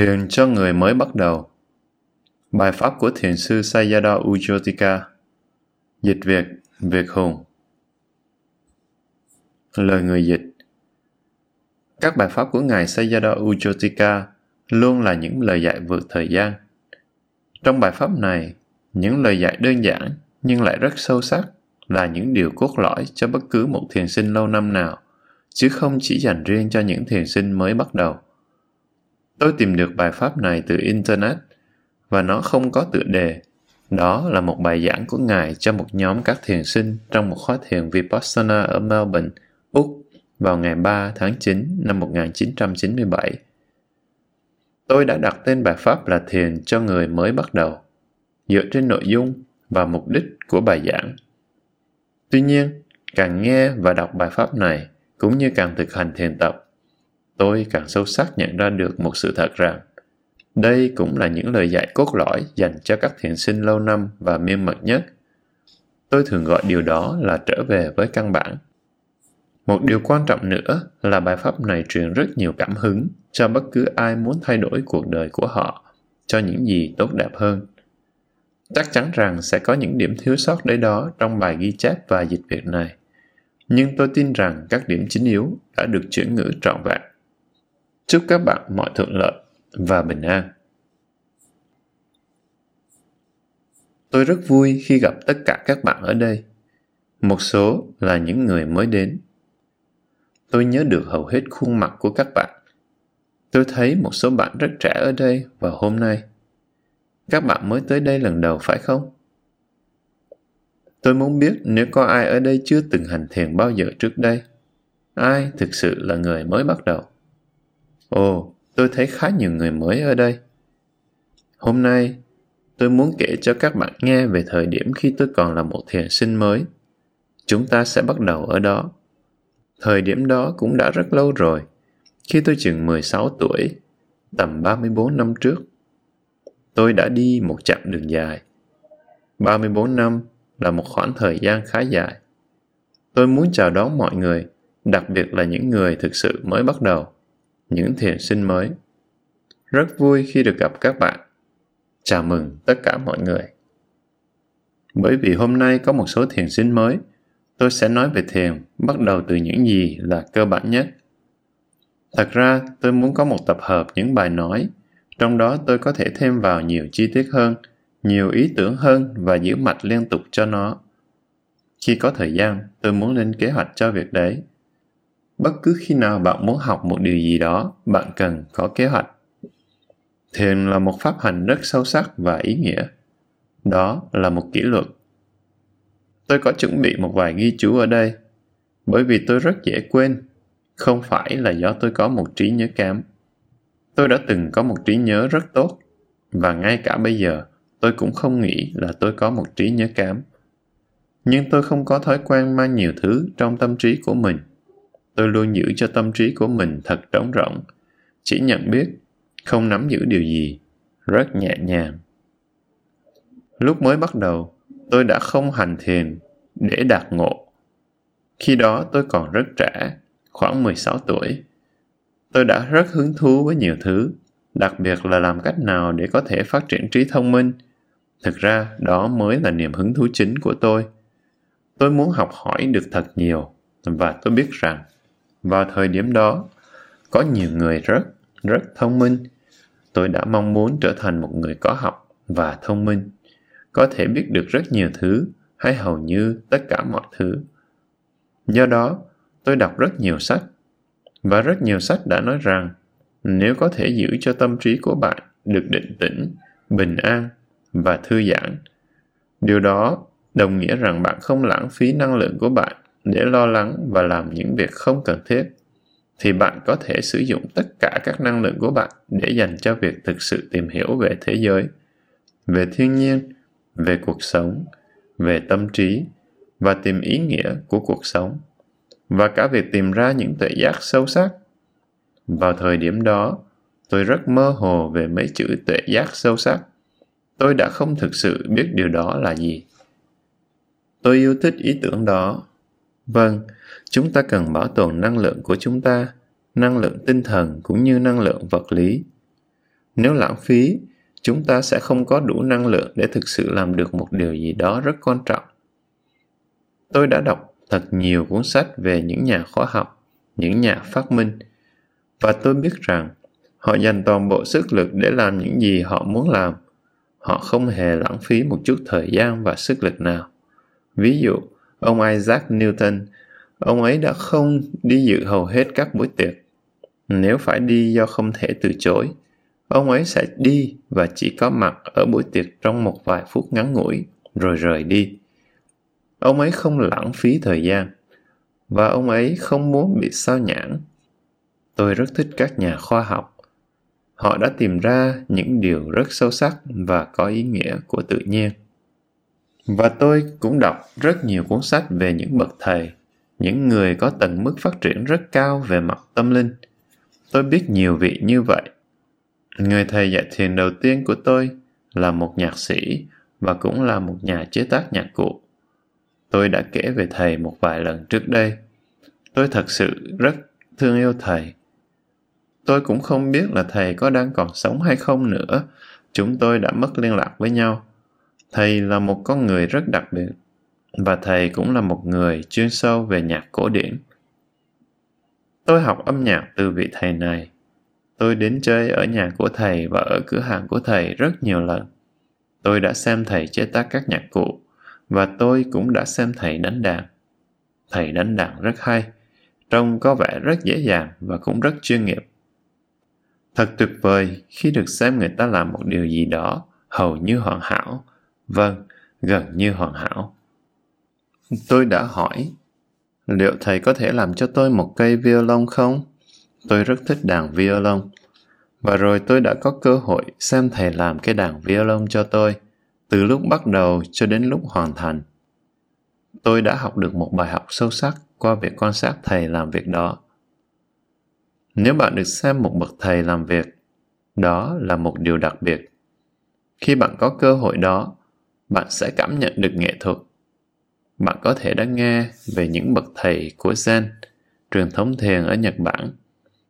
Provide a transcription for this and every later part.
Thiền cho người mới bắt đầu Bài pháp của thiền sư Sayadaw Ujotika Dịch Việt, Việt Hùng Lời người dịch Các bài pháp của Ngài Sayadaw Ujotika luôn là những lời dạy vượt thời gian. Trong bài pháp này, những lời dạy đơn giản nhưng lại rất sâu sắc là những điều cốt lõi cho bất cứ một thiền sinh lâu năm nào, chứ không chỉ dành riêng cho những thiền sinh mới bắt đầu. Tôi tìm được bài pháp này từ Internet và nó không có tựa đề. Đó là một bài giảng của Ngài cho một nhóm các thiền sinh trong một khóa thiền Vipassana ở Melbourne, Úc vào ngày 3 tháng 9 năm 1997. Tôi đã đặt tên bài pháp là thiền cho người mới bắt đầu, dựa trên nội dung và mục đích của bài giảng. Tuy nhiên, càng nghe và đọc bài pháp này, cũng như càng thực hành thiền tập, tôi càng sâu sắc nhận ra được một sự thật rằng, đây cũng là những lời dạy cốt lõi dành cho các thiền sinh lâu năm và miên mật nhất. Tôi thường gọi điều đó là trở về với căn bản. Một điều quan trọng nữa là bài pháp này truyền rất nhiều cảm hứng cho bất cứ ai muốn thay đổi cuộc đời của họ, cho những gì tốt đẹp hơn. Chắc chắn rằng sẽ có những điểm thiếu sót đấy đó trong bài ghi chép và dịch việc này. Nhưng tôi tin rằng các điểm chính yếu đã được chuyển ngữ trọn vẹn. Chúc các bạn mọi thuận lợi và bình an. Tôi rất vui khi gặp tất cả các bạn ở đây. Một số là những người mới đến. Tôi nhớ được hầu hết khuôn mặt của các bạn. Tôi thấy một số bạn rất trẻ ở đây vào hôm nay. Các bạn mới tới đây lần đầu phải không? Tôi muốn biết nếu có ai ở đây chưa từng hành thiền bao giờ trước đây. Ai thực sự là người mới bắt đầu? Ồ, tôi thấy khá nhiều người mới ở đây. Hôm nay, tôi muốn kể cho các bạn nghe về thời điểm khi tôi còn là một thiền sinh mới. Chúng ta sẽ bắt đầu ở đó. Thời điểm đó cũng đã rất lâu rồi, khi tôi chừng 16 tuổi, tầm 34 năm trước. Tôi đã đi một chặng đường dài. 34 năm là một khoảng thời gian khá dài. Tôi muốn chào đón mọi người, đặc biệt là những người thực sự mới bắt đầu những thiền sinh mới. Rất vui khi được gặp các bạn. Chào mừng tất cả mọi người. Bởi vì hôm nay có một số thiền sinh mới, tôi sẽ nói về thiền bắt đầu từ những gì là cơ bản nhất. Thật ra, tôi muốn có một tập hợp những bài nói, trong đó tôi có thể thêm vào nhiều chi tiết hơn, nhiều ý tưởng hơn và giữ mạch liên tục cho nó. Khi có thời gian, tôi muốn lên kế hoạch cho việc đấy bất cứ khi nào bạn muốn học một điều gì đó, bạn cần có kế hoạch. Thiền là một pháp hành rất sâu sắc và ý nghĩa. Đó là một kỷ luật. Tôi có chuẩn bị một vài ghi chú ở đây, bởi vì tôi rất dễ quên. Không phải là do tôi có một trí nhớ kém. Tôi đã từng có một trí nhớ rất tốt, và ngay cả bây giờ, tôi cũng không nghĩ là tôi có một trí nhớ kém. Nhưng tôi không có thói quen mang nhiều thứ trong tâm trí của mình tôi luôn giữ cho tâm trí của mình thật trống rỗng. Chỉ nhận biết, không nắm giữ điều gì, rất nhẹ nhàng. Lúc mới bắt đầu, tôi đã không hành thiền để đạt ngộ. Khi đó tôi còn rất trẻ, khoảng 16 tuổi. Tôi đã rất hứng thú với nhiều thứ, đặc biệt là làm cách nào để có thể phát triển trí thông minh. Thực ra, đó mới là niềm hứng thú chính của tôi. Tôi muốn học hỏi được thật nhiều và tôi biết rằng vào thời điểm đó, có nhiều người rất, rất thông minh. Tôi đã mong muốn trở thành một người có học và thông minh, có thể biết được rất nhiều thứ hay hầu như tất cả mọi thứ. Do đó, tôi đọc rất nhiều sách và rất nhiều sách đã nói rằng nếu có thể giữ cho tâm trí của bạn được định tĩnh, bình an và thư giãn, điều đó đồng nghĩa rằng bạn không lãng phí năng lượng của bạn để lo lắng và làm những việc không cần thiết, thì bạn có thể sử dụng tất cả các năng lượng của bạn để dành cho việc thực sự tìm hiểu về thế giới, về thiên nhiên, về cuộc sống, về tâm trí và tìm ý nghĩa của cuộc sống, và cả việc tìm ra những tuệ giác sâu sắc. Vào thời điểm đó, tôi rất mơ hồ về mấy chữ tuệ giác sâu sắc. Tôi đã không thực sự biết điều đó là gì. Tôi yêu thích ý tưởng đó. Vâng, chúng ta cần bảo tồn năng lượng của chúng ta, năng lượng tinh thần cũng như năng lượng vật lý. Nếu lãng phí, chúng ta sẽ không có đủ năng lượng để thực sự làm được một điều gì đó rất quan trọng. Tôi đã đọc thật nhiều cuốn sách về những nhà khoa học, những nhà phát minh, và tôi biết rằng họ dành toàn bộ sức lực để làm những gì họ muốn làm. Họ không hề lãng phí một chút thời gian và sức lực nào. Ví dụ, ông Isaac Newton, ông ấy đã không đi dự hầu hết các buổi tiệc. Nếu phải đi do không thể từ chối, ông ấy sẽ đi và chỉ có mặt ở buổi tiệc trong một vài phút ngắn ngủi, rồi rời đi. Ông ấy không lãng phí thời gian, và ông ấy không muốn bị sao nhãn. Tôi rất thích các nhà khoa học. Họ đã tìm ra những điều rất sâu sắc và có ý nghĩa của tự nhiên. Và tôi cũng đọc rất nhiều cuốn sách về những bậc thầy, những người có tầng mức phát triển rất cao về mặt tâm linh. Tôi biết nhiều vị như vậy. Người thầy dạy thiền đầu tiên của tôi là một nhạc sĩ và cũng là một nhà chế tác nhạc cụ. Tôi đã kể về thầy một vài lần trước đây. Tôi thật sự rất thương yêu thầy. Tôi cũng không biết là thầy có đang còn sống hay không nữa. Chúng tôi đã mất liên lạc với nhau. Thầy là một con người rất đặc biệt và thầy cũng là một người chuyên sâu về nhạc cổ điển. Tôi học âm nhạc từ vị thầy này. Tôi đến chơi ở nhà của thầy và ở cửa hàng của thầy rất nhiều lần. Tôi đã xem thầy chế tác các nhạc cụ và tôi cũng đã xem thầy đánh đàn. Thầy đánh đàn rất hay, trông có vẻ rất dễ dàng và cũng rất chuyên nghiệp. Thật tuyệt vời khi được xem người ta làm một điều gì đó hầu như hoàn hảo Vâng, gần như hoàn hảo. Tôi đã hỏi, liệu thầy có thể làm cho tôi một cây violon không? Tôi rất thích đàn violon. Và rồi tôi đã có cơ hội xem thầy làm cái đàn violon cho tôi, từ lúc bắt đầu cho đến lúc hoàn thành. Tôi đã học được một bài học sâu sắc qua việc quan sát thầy làm việc đó. Nếu bạn được xem một bậc thầy làm việc, đó là một điều đặc biệt. Khi bạn có cơ hội đó, bạn sẽ cảm nhận được nghệ thuật. Bạn có thể đã nghe về những bậc thầy của Zen, truyền thống thiền ở Nhật Bản,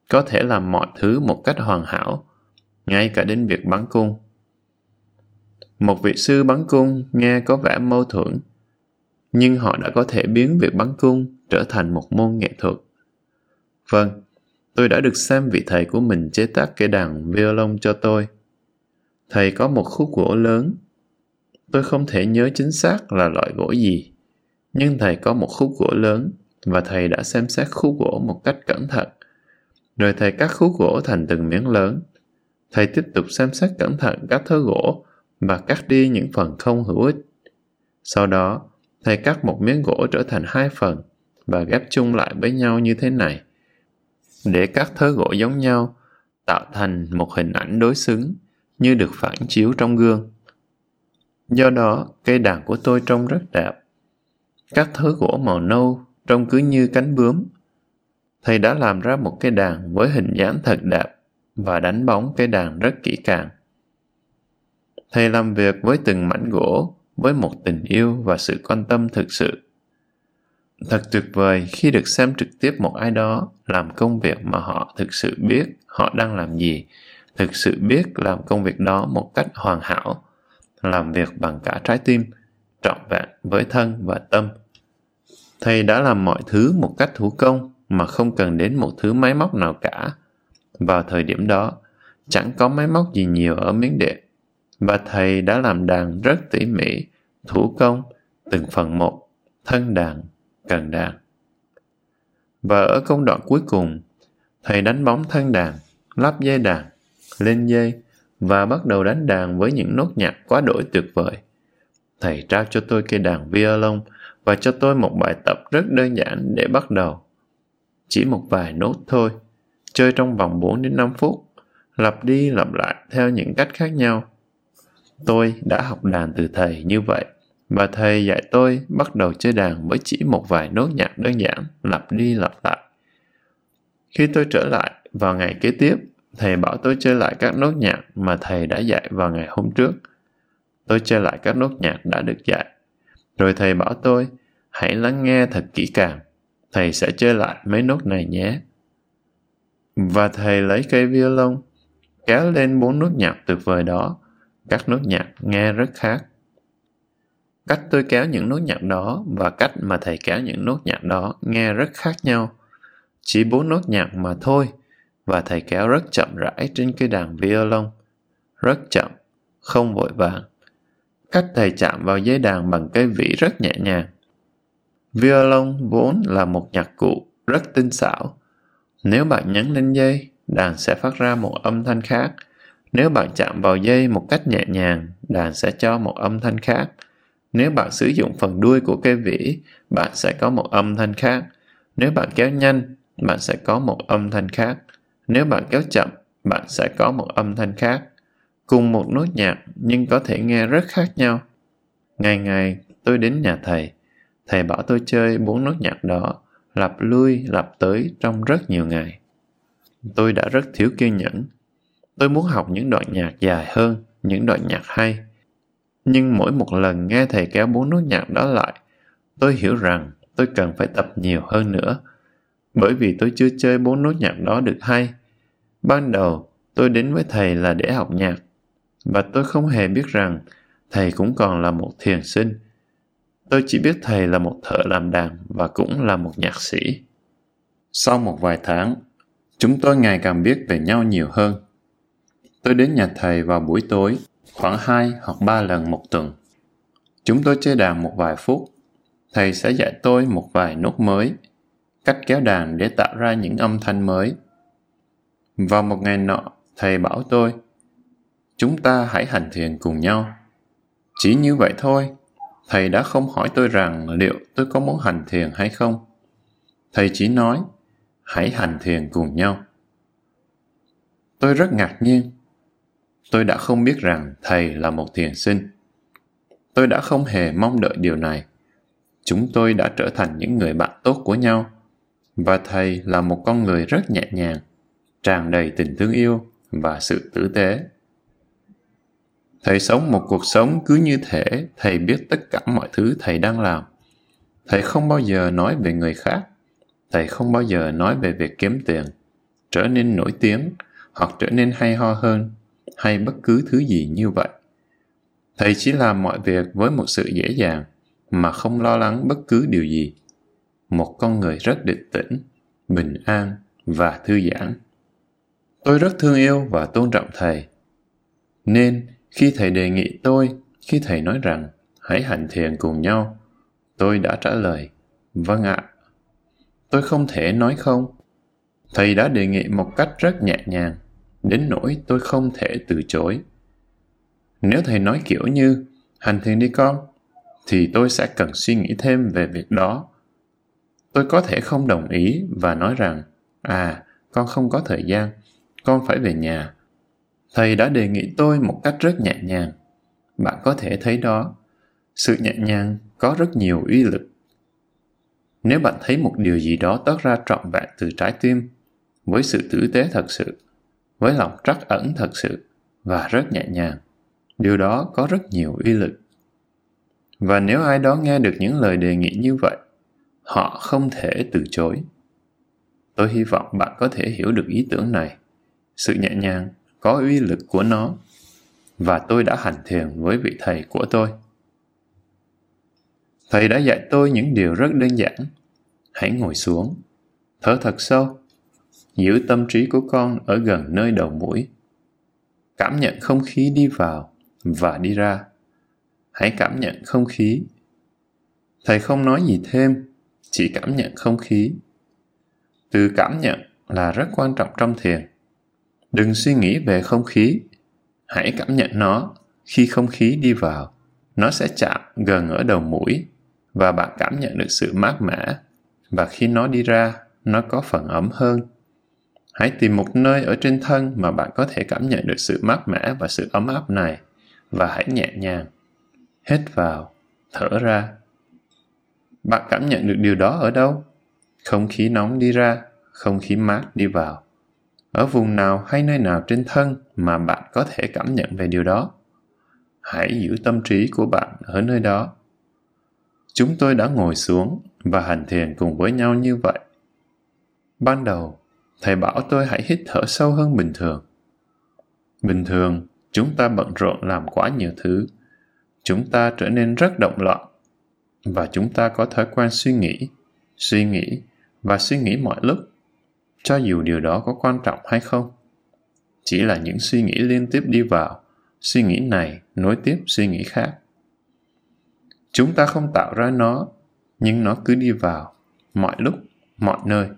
có thể làm mọi thứ một cách hoàn hảo, ngay cả đến việc bắn cung. Một vị sư bắn cung nghe có vẻ mâu thuẫn, nhưng họ đã có thể biến việc bắn cung trở thành một môn nghệ thuật. Vâng, tôi đã được xem vị thầy của mình chế tác cây đàn violon cho tôi. Thầy có một khúc gỗ lớn Tôi không thể nhớ chính xác là loại gỗ gì, nhưng thầy có một khúc gỗ lớn và thầy đã xem xét khúc gỗ một cách cẩn thận. Rồi thầy cắt khúc gỗ thành từng miếng lớn. Thầy tiếp tục xem xét cẩn thận các thớ gỗ và cắt đi những phần không hữu ích. Sau đó, thầy cắt một miếng gỗ trở thành hai phần và ghép chung lại với nhau như thế này. Để các thớ gỗ giống nhau, tạo thành một hình ảnh đối xứng như được phản chiếu trong gương. Do đó, cây đàn của tôi trông rất đẹp. Các thớ gỗ màu nâu trông cứ như cánh bướm. Thầy đã làm ra một cây đàn với hình dáng thật đẹp và đánh bóng cây đàn rất kỹ càng. Thầy làm việc với từng mảnh gỗ với một tình yêu và sự quan tâm thực sự. Thật tuyệt vời khi được xem trực tiếp một ai đó làm công việc mà họ thực sự biết họ đang làm gì, thực sự biết làm công việc đó một cách hoàn hảo làm việc bằng cả trái tim, trọn vẹn với thân và tâm. Thầy đã làm mọi thứ một cách thủ công mà không cần đến một thứ máy móc nào cả. Vào thời điểm đó, chẳng có máy móc gì nhiều ở miếng địa, và thầy đã làm đàn rất tỉ mỉ, thủ công, từng phần một, thân đàn, cần đàn. Và ở công đoạn cuối cùng, thầy đánh bóng thân đàn, lắp dây đàn, lên dây, và bắt đầu đánh đàn với những nốt nhạc quá đổi tuyệt vời. Thầy trao cho tôi cây đàn violon và cho tôi một bài tập rất đơn giản để bắt đầu. Chỉ một vài nốt thôi, chơi trong vòng 4 đến 5 phút, lặp đi lặp lại theo những cách khác nhau. Tôi đã học đàn từ thầy như vậy và thầy dạy tôi bắt đầu chơi đàn với chỉ một vài nốt nhạc đơn giản lặp đi lặp lại. Khi tôi trở lại vào ngày kế tiếp thầy bảo tôi chơi lại các nốt nhạc mà thầy đã dạy vào ngày hôm trước. Tôi chơi lại các nốt nhạc đã được dạy. Rồi thầy bảo tôi, hãy lắng nghe thật kỹ càng. Thầy sẽ chơi lại mấy nốt này nhé. Và thầy lấy cây violon, kéo lên bốn nốt nhạc tuyệt vời đó, các nốt nhạc nghe rất khác. Cách tôi kéo những nốt nhạc đó và cách mà thầy kéo những nốt nhạc đó nghe rất khác nhau. Chỉ bốn nốt nhạc mà thôi, và thầy kéo rất chậm rãi trên cây đàn violon. Rất chậm, không vội vàng. Cách thầy chạm vào dây đàn bằng cái vĩ rất nhẹ nhàng. Violon vốn là một nhạc cụ rất tinh xảo. Nếu bạn nhấn lên dây, đàn sẽ phát ra một âm thanh khác. Nếu bạn chạm vào dây một cách nhẹ nhàng, đàn sẽ cho một âm thanh khác. Nếu bạn sử dụng phần đuôi của cây vĩ, bạn sẽ có một âm thanh khác. Nếu bạn kéo nhanh, bạn sẽ có một âm thanh khác. Nếu bạn kéo chậm, bạn sẽ có một âm thanh khác. Cùng một nốt nhạc nhưng có thể nghe rất khác nhau. Ngày ngày tôi đến nhà thầy. Thầy bảo tôi chơi bốn nốt nhạc đó, lặp lui lặp tới trong rất nhiều ngày. Tôi đã rất thiếu kiên nhẫn. Tôi muốn học những đoạn nhạc dài hơn, những đoạn nhạc hay. Nhưng mỗi một lần nghe thầy kéo bốn nốt nhạc đó lại, tôi hiểu rằng tôi cần phải tập nhiều hơn nữa. Bởi vì tôi chưa chơi bốn nốt nhạc đó được hay. Ban đầu, tôi đến với thầy là để học nhạc. Và tôi không hề biết rằng thầy cũng còn là một thiền sinh. Tôi chỉ biết thầy là một thợ làm đàn và cũng là một nhạc sĩ. Sau một vài tháng, chúng tôi ngày càng biết về nhau nhiều hơn. Tôi đến nhà thầy vào buổi tối, khoảng 2 hoặc 3 lần một tuần. Chúng tôi chơi đàn một vài phút. Thầy sẽ dạy tôi một vài nốt mới, cách kéo đàn để tạo ra những âm thanh mới. Vào một ngày nọ, thầy bảo tôi, chúng ta hãy hành thiền cùng nhau. Chỉ như vậy thôi, thầy đã không hỏi tôi rằng liệu tôi có muốn hành thiền hay không. Thầy chỉ nói, hãy hành thiền cùng nhau. Tôi rất ngạc nhiên. Tôi đã không biết rằng thầy là một thiền sinh. Tôi đã không hề mong đợi điều này. Chúng tôi đã trở thành những người bạn tốt của nhau. Và thầy là một con người rất nhẹ nhàng, tràn đầy tình thương yêu và sự tử tế. Thầy sống một cuộc sống cứ như thể thầy biết tất cả mọi thứ thầy đang làm. Thầy không bao giờ nói về người khác. Thầy không bao giờ nói về việc kiếm tiền, trở nên nổi tiếng hoặc trở nên hay ho hơn hay bất cứ thứ gì như vậy. Thầy chỉ làm mọi việc với một sự dễ dàng mà không lo lắng bất cứ điều gì. Một con người rất định tĩnh, bình an và thư giãn. Tôi rất thương yêu và tôn trọng thầy. Nên khi thầy đề nghị tôi, khi thầy nói rằng hãy hành thiền cùng nhau, tôi đã trả lời, vâng ạ. Tôi không thể nói không. Thầy đã đề nghị một cách rất nhẹ nhàng, đến nỗi tôi không thể từ chối. Nếu thầy nói kiểu như, hành thiền đi con, thì tôi sẽ cần suy nghĩ thêm về việc đó. Tôi có thể không đồng ý và nói rằng, à, con không có thời gian, con phải về nhà. Thầy đã đề nghị tôi một cách rất nhẹ nhàng. Bạn có thể thấy đó, sự nhẹ nhàng có rất nhiều uy lực. Nếu bạn thấy một điều gì đó toát ra trọn vẹn từ trái tim, với sự tử tế thật sự, với lòng trắc ẩn thật sự và rất nhẹ nhàng, điều đó có rất nhiều uy lực. Và nếu ai đó nghe được những lời đề nghị như vậy, họ không thể từ chối. Tôi hy vọng bạn có thể hiểu được ý tưởng này sự nhẹ nhàng, có uy lực của nó, và tôi đã hành thiền với vị thầy của tôi. Thầy đã dạy tôi những điều rất đơn giản. Hãy ngồi xuống, thở thật sâu, giữ tâm trí của con ở gần nơi đầu mũi. Cảm nhận không khí đi vào và đi ra. Hãy cảm nhận không khí. Thầy không nói gì thêm, chỉ cảm nhận không khí. Từ cảm nhận là rất quan trọng trong thiền đừng suy nghĩ về không khí. Hãy cảm nhận nó. Khi không khí đi vào, nó sẽ chạm gần ở đầu mũi và bạn cảm nhận được sự mát mẻ. Và khi nó đi ra, nó có phần ấm hơn. Hãy tìm một nơi ở trên thân mà bạn có thể cảm nhận được sự mát mẻ và sự ấm áp này và hãy nhẹ nhàng. Hít vào, thở ra. Bạn cảm nhận được điều đó ở đâu? Không khí nóng đi ra, không khí mát đi vào ở vùng nào hay nơi nào trên thân mà bạn có thể cảm nhận về điều đó. Hãy giữ tâm trí của bạn ở nơi đó. Chúng tôi đã ngồi xuống và hành thiền cùng với nhau như vậy. Ban đầu thầy bảo tôi hãy hít thở sâu hơn bình thường. Bình thường, chúng ta bận rộn làm quá nhiều thứ. Chúng ta trở nên rất động loạn. Và chúng ta có thói quen suy nghĩ, suy nghĩ và suy nghĩ mọi lúc, cho dù điều đó có quan trọng hay không. Chỉ là những suy nghĩ liên tiếp đi vào, suy nghĩ này nối tiếp suy nghĩ khác. Chúng ta không tạo ra nó, nhưng nó cứ đi vào, mọi lúc, mọi nơi.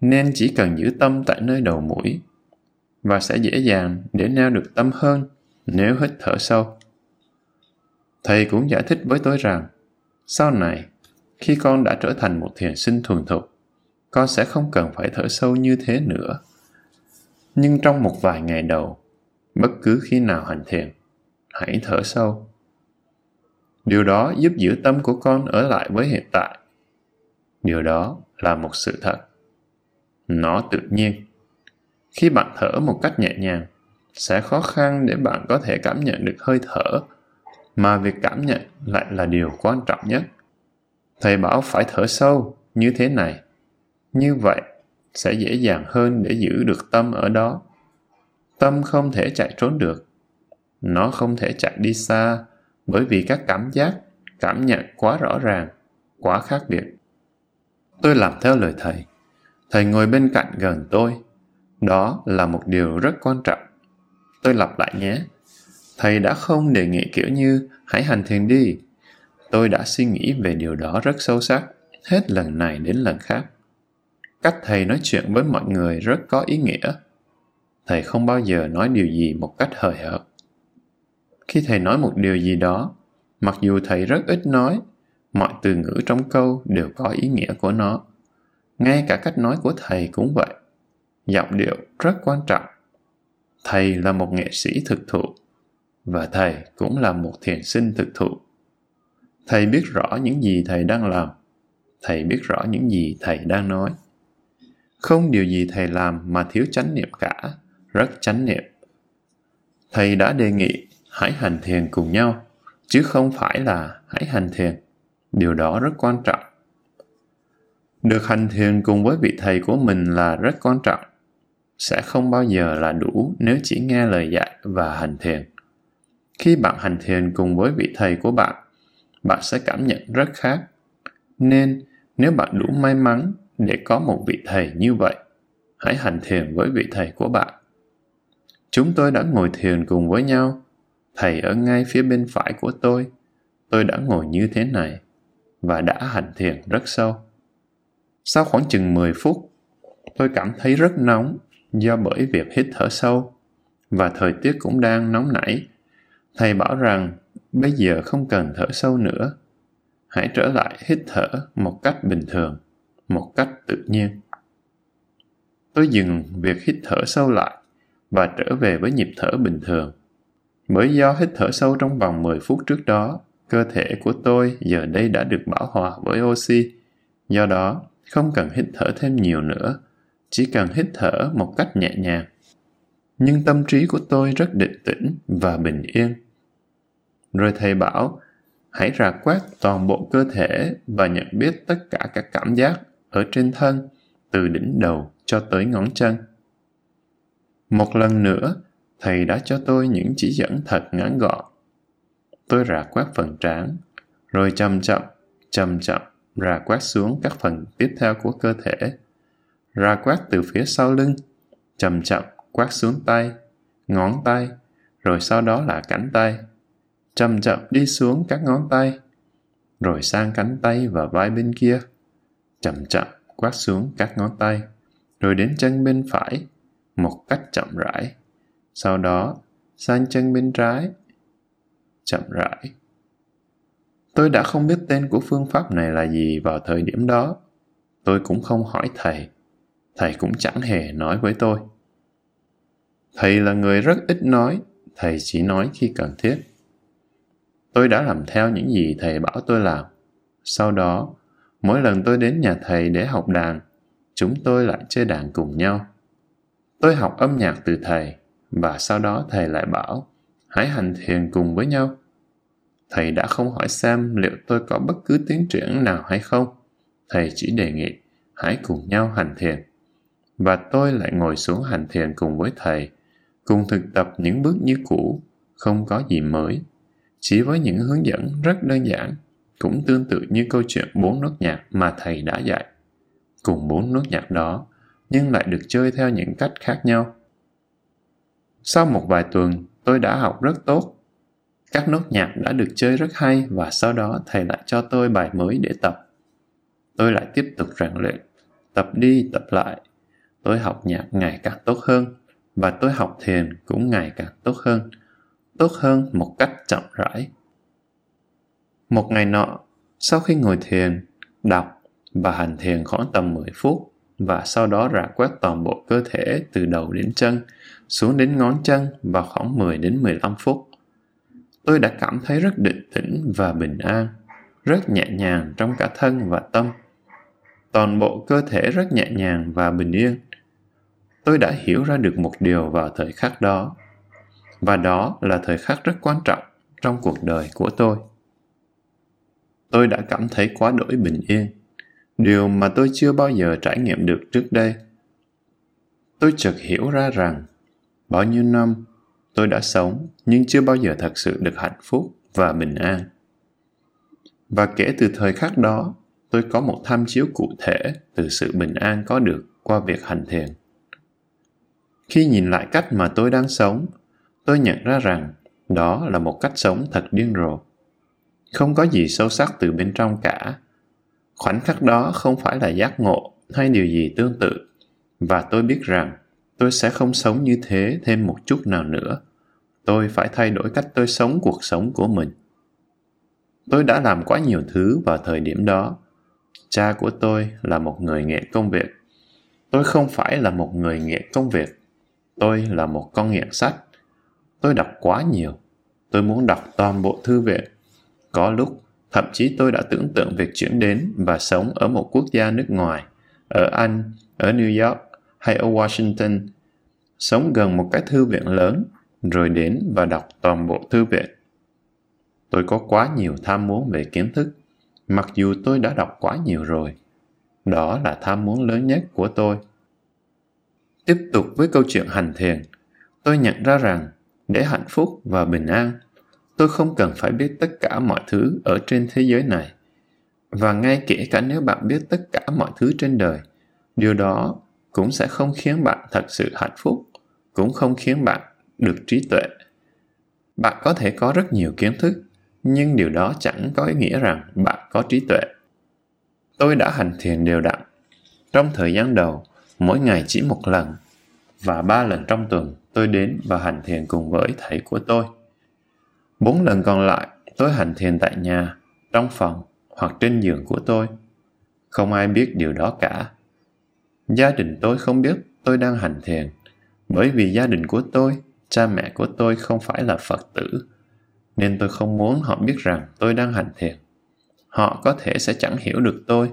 Nên chỉ cần giữ tâm tại nơi đầu mũi và sẽ dễ dàng để neo được tâm hơn nếu hít thở sâu. Thầy cũng giải thích với tôi rằng, sau này, khi con đã trở thành một thiền sinh thuần thục, con sẽ không cần phải thở sâu như thế nữa. Nhưng trong một vài ngày đầu, bất cứ khi nào hành thiền, hãy thở sâu. Điều đó giúp giữ tâm của con ở lại với hiện tại. Điều đó là một sự thật. Nó tự nhiên khi bạn thở một cách nhẹ nhàng sẽ khó khăn để bạn có thể cảm nhận được hơi thở mà việc cảm nhận lại là điều quan trọng nhất thầy bảo phải thở sâu như thế này như vậy sẽ dễ dàng hơn để giữ được tâm ở đó tâm không thể chạy trốn được nó không thể chạy đi xa bởi vì các cảm giác cảm nhận quá rõ ràng quá khác biệt tôi làm theo lời thầy thầy ngồi bên cạnh gần tôi đó là một điều rất quan trọng. Tôi lặp lại nhé. Thầy đã không đề nghị kiểu như hãy hành thiền đi. Tôi đã suy nghĩ về điều đó rất sâu sắc, hết lần này đến lần khác. Cách thầy nói chuyện với mọi người rất có ý nghĩa. Thầy không bao giờ nói điều gì một cách hời hợt. Khi thầy nói một điều gì đó, mặc dù thầy rất ít nói, mọi từ ngữ trong câu đều có ý nghĩa của nó. Ngay cả cách nói của thầy cũng vậy giọng điệu rất quan trọng thầy là một nghệ sĩ thực thụ và thầy cũng là một thiền sinh thực thụ thầy biết rõ những gì thầy đang làm thầy biết rõ những gì thầy đang nói không điều gì thầy làm mà thiếu chánh niệm cả rất chánh niệm thầy đã đề nghị hãy hành thiền cùng nhau chứ không phải là hãy hành thiền điều đó rất quan trọng được hành thiền cùng với vị thầy của mình là rất quan trọng sẽ không bao giờ là đủ nếu chỉ nghe lời dạy và hành thiền. Khi bạn hành thiền cùng với vị thầy của bạn, bạn sẽ cảm nhận rất khác. Nên, nếu bạn đủ may mắn để có một vị thầy như vậy, hãy hành thiền với vị thầy của bạn. Chúng tôi đã ngồi thiền cùng với nhau. Thầy ở ngay phía bên phải của tôi. Tôi đã ngồi như thế này và đã hành thiền rất sâu. Sau khoảng chừng 10 phút, tôi cảm thấy rất nóng do bởi việc hít thở sâu và thời tiết cũng đang nóng nảy. Thầy bảo rằng bây giờ không cần thở sâu nữa. Hãy trở lại hít thở một cách bình thường, một cách tự nhiên. Tôi dừng việc hít thở sâu lại và trở về với nhịp thở bình thường. Bởi do hít thở sâu trong vòng 10 phút trước đó, cơ thể của tôi giờ đây đã được bảo hòa với oxy. Do đó, không cần hít thở thêm nhiều nữa chỉ cần hít thở một cách nhẹ nhàng nhưng tâm trí của tôi rất định tĩnh và bình yên rồi thầy bảo hãy rà quét toàn bộ cơ thể và nhận biết tất cả các cảm giác ở trên thân từ đỉnh đầu cho tới ngón chân một lần nữa thầy đã cho tôi những chỉ dẫn thật ngắn gọn tôi rà quét phần trán rồi chậm chậm chậm chậm rà quét xuống các phần tiếp theo của cơ thể rà quét từ phía sau lưng, chậm chậm quét xuống tay, ngón tay, rồi sau đó là cánh tay. Chậm chậm đi xuống các ngón tay, rồi sang cánh tay và vai bên kia. Chậm chậm quát xuống các ngón tay, rồi đến chân bên phải, một cách chậm rãi. Sau đó, sang chân bên trái, chậm rãi. Tôi đã không biết tên của phương pháp này là gì vào thời điểm đó. Tôi cũng không hỏi thầy thầy cũng chẳng hề nói với tôi thầy là người rất ít nói thầy chỉ nói khi cần thiết tôi đã làm theo những gì thầy bảo tôi làm sau đó mỗi lần tôi đến nhà thầy để học đàn chúng tôi lại chơi đàn cùng nhau. Tôi học âm nhạc từ thầy và sau đó thầy lại bảo hãy hành thiền cùng với nhau. Thầy đã không hỏi xem liệu tôi có bất cứ tiến triển nào hay không. Thầy chỉ đề nghị hãy cùng nhau hành thiền. Và tôi lại ngồi xuống hành thiền cùng với thầy, cùng thực tập những bước như cũ, không có gì mới. Chỉ với những hướng dẫn rất đơn giản, cũng tương tự như câu chuyện bốn nốt nhạc mà thầy đã dạy. Cùng bốn nốt nhạc đó, nhưng lại được chơi theo những cách khác nhau. Sau một vài tuần, tôi đã học rất tốt. Các nốt nhạc đã được chơi rất hay và sau đó thầy lại cho tôi bài mới để tập. Tôi lại tiếp tục rèn luyện, tập đi tập lại. Tôi học nhạc ngày càng tốt hơn và tôi học thiền cũng ngày càng tốt hơn. Tốt hơn một cách chậm rãi. Một ngày nọ, sau khi ngồi thiền, đọc và hành thiền khoảng tầm 10 phút và sau đó rà quét toàn bộ cơ thể từ đầu đến chân, xuống đến ngón chân vào khoảng 10 đến 15 phút. Tôi đã cảm thấy rất định tĩnh và bình an, rất nhẹ nhàng trong cả thân và tâm. Toàn bộ cơ thể rất nhẹ nhàng và bình yên. Tôi đã hiểu ra được một điều vào thời khắc đó. Và đó là thời khắc rất quan trọng trong cuộc đời của tôi. Tôi đã cảm thấy quá đổi bình yên, điều mà tôi chưa bao giờ trải nghiệm được trước đây. Tôi chợt hiểu ra rằng Bao nhiêu năm tôi đã sống nhưng chưa bao giờ thật sự được hạnh phúc và bình an. Và kể từ thời khắc đó, tôi có một tham chiếu cụ thể từ sự bình an có được qua việc hành thiền. Khi nhìn lại cách mà tôi đang sống, tôi nhận ra rằng đó là một cách sống thật điên rồ. Không có gì sâu sắc từ bên trong cả. Khoảnh khắc đó không phải là giác ngộ hay điều gì tương tự. Và tôi biết rằng tôi sẽ không sống như thế thêm một chút nào nữa. Tôi phải thay đổi cách tôi sống cuộc sống của mình. Tôi đã làm quá nhiều thứ vào thời điểm đó. Cha của tôi là một người nghệ công việc. Tôi không phải là một người nghệ công việc. Tôi là một con nghiện sách. Tôi đọc quá nhiều. Tôi muốn đọc toàn bộ thư viện có lúc thậm chí tôi đã tưởng tượng việc chuyển đến và sống ở một quốc gia nước ngoài ở anh ở new york hay ở Washington, sống gần một cái thư viện lớn, rồi đến và đọc toàn bộ thư viện. Tôi có quá nhiều tham muốn về kiến thức, mặc dù tôi đã đọc quá nhiều rồi. Đó là tham muốn lớn nhất của tôi. Tiếp tục với câu chuyện hành thiền, tôi nhận ra rằng để hạnh phúc và bình an, tôi không cần phải biết tất cả mọi thứ ở trên thế giới này. Và ngay kể cả nếu bạn biết tất cả mọi thứ trên đời, điều đó cũng sẽ không khiến bạn thật sự hạnh phúc cũng không khiến bạn được trí tuệ. Bạn có thể có rất nhiều kiến thức nhưng điều đó chẳng có ý nghĩa rằng bạn có trí tuệ. Tôi đã hành thiền đều đặn. Trong thời gian đầu mỗi ngày chỉ một lần và ba lần trong tuần tôi đến và hành thiền cùng với thầy của tôi bốn lần còn lại tôi hành thiền tại nhà trong phòng hoặc trên giường của tôi không ai biết điều đó cả Gia đình tôi không biết tôi đang hành thiền, bởi vì gia đình của tôi, cha mẹ của tôi không phải là Phật tử, nên tôi không muốn họ biết rằng tôi đang hành thiền. Họ có thể sẽ chẳng hiểu được tôi.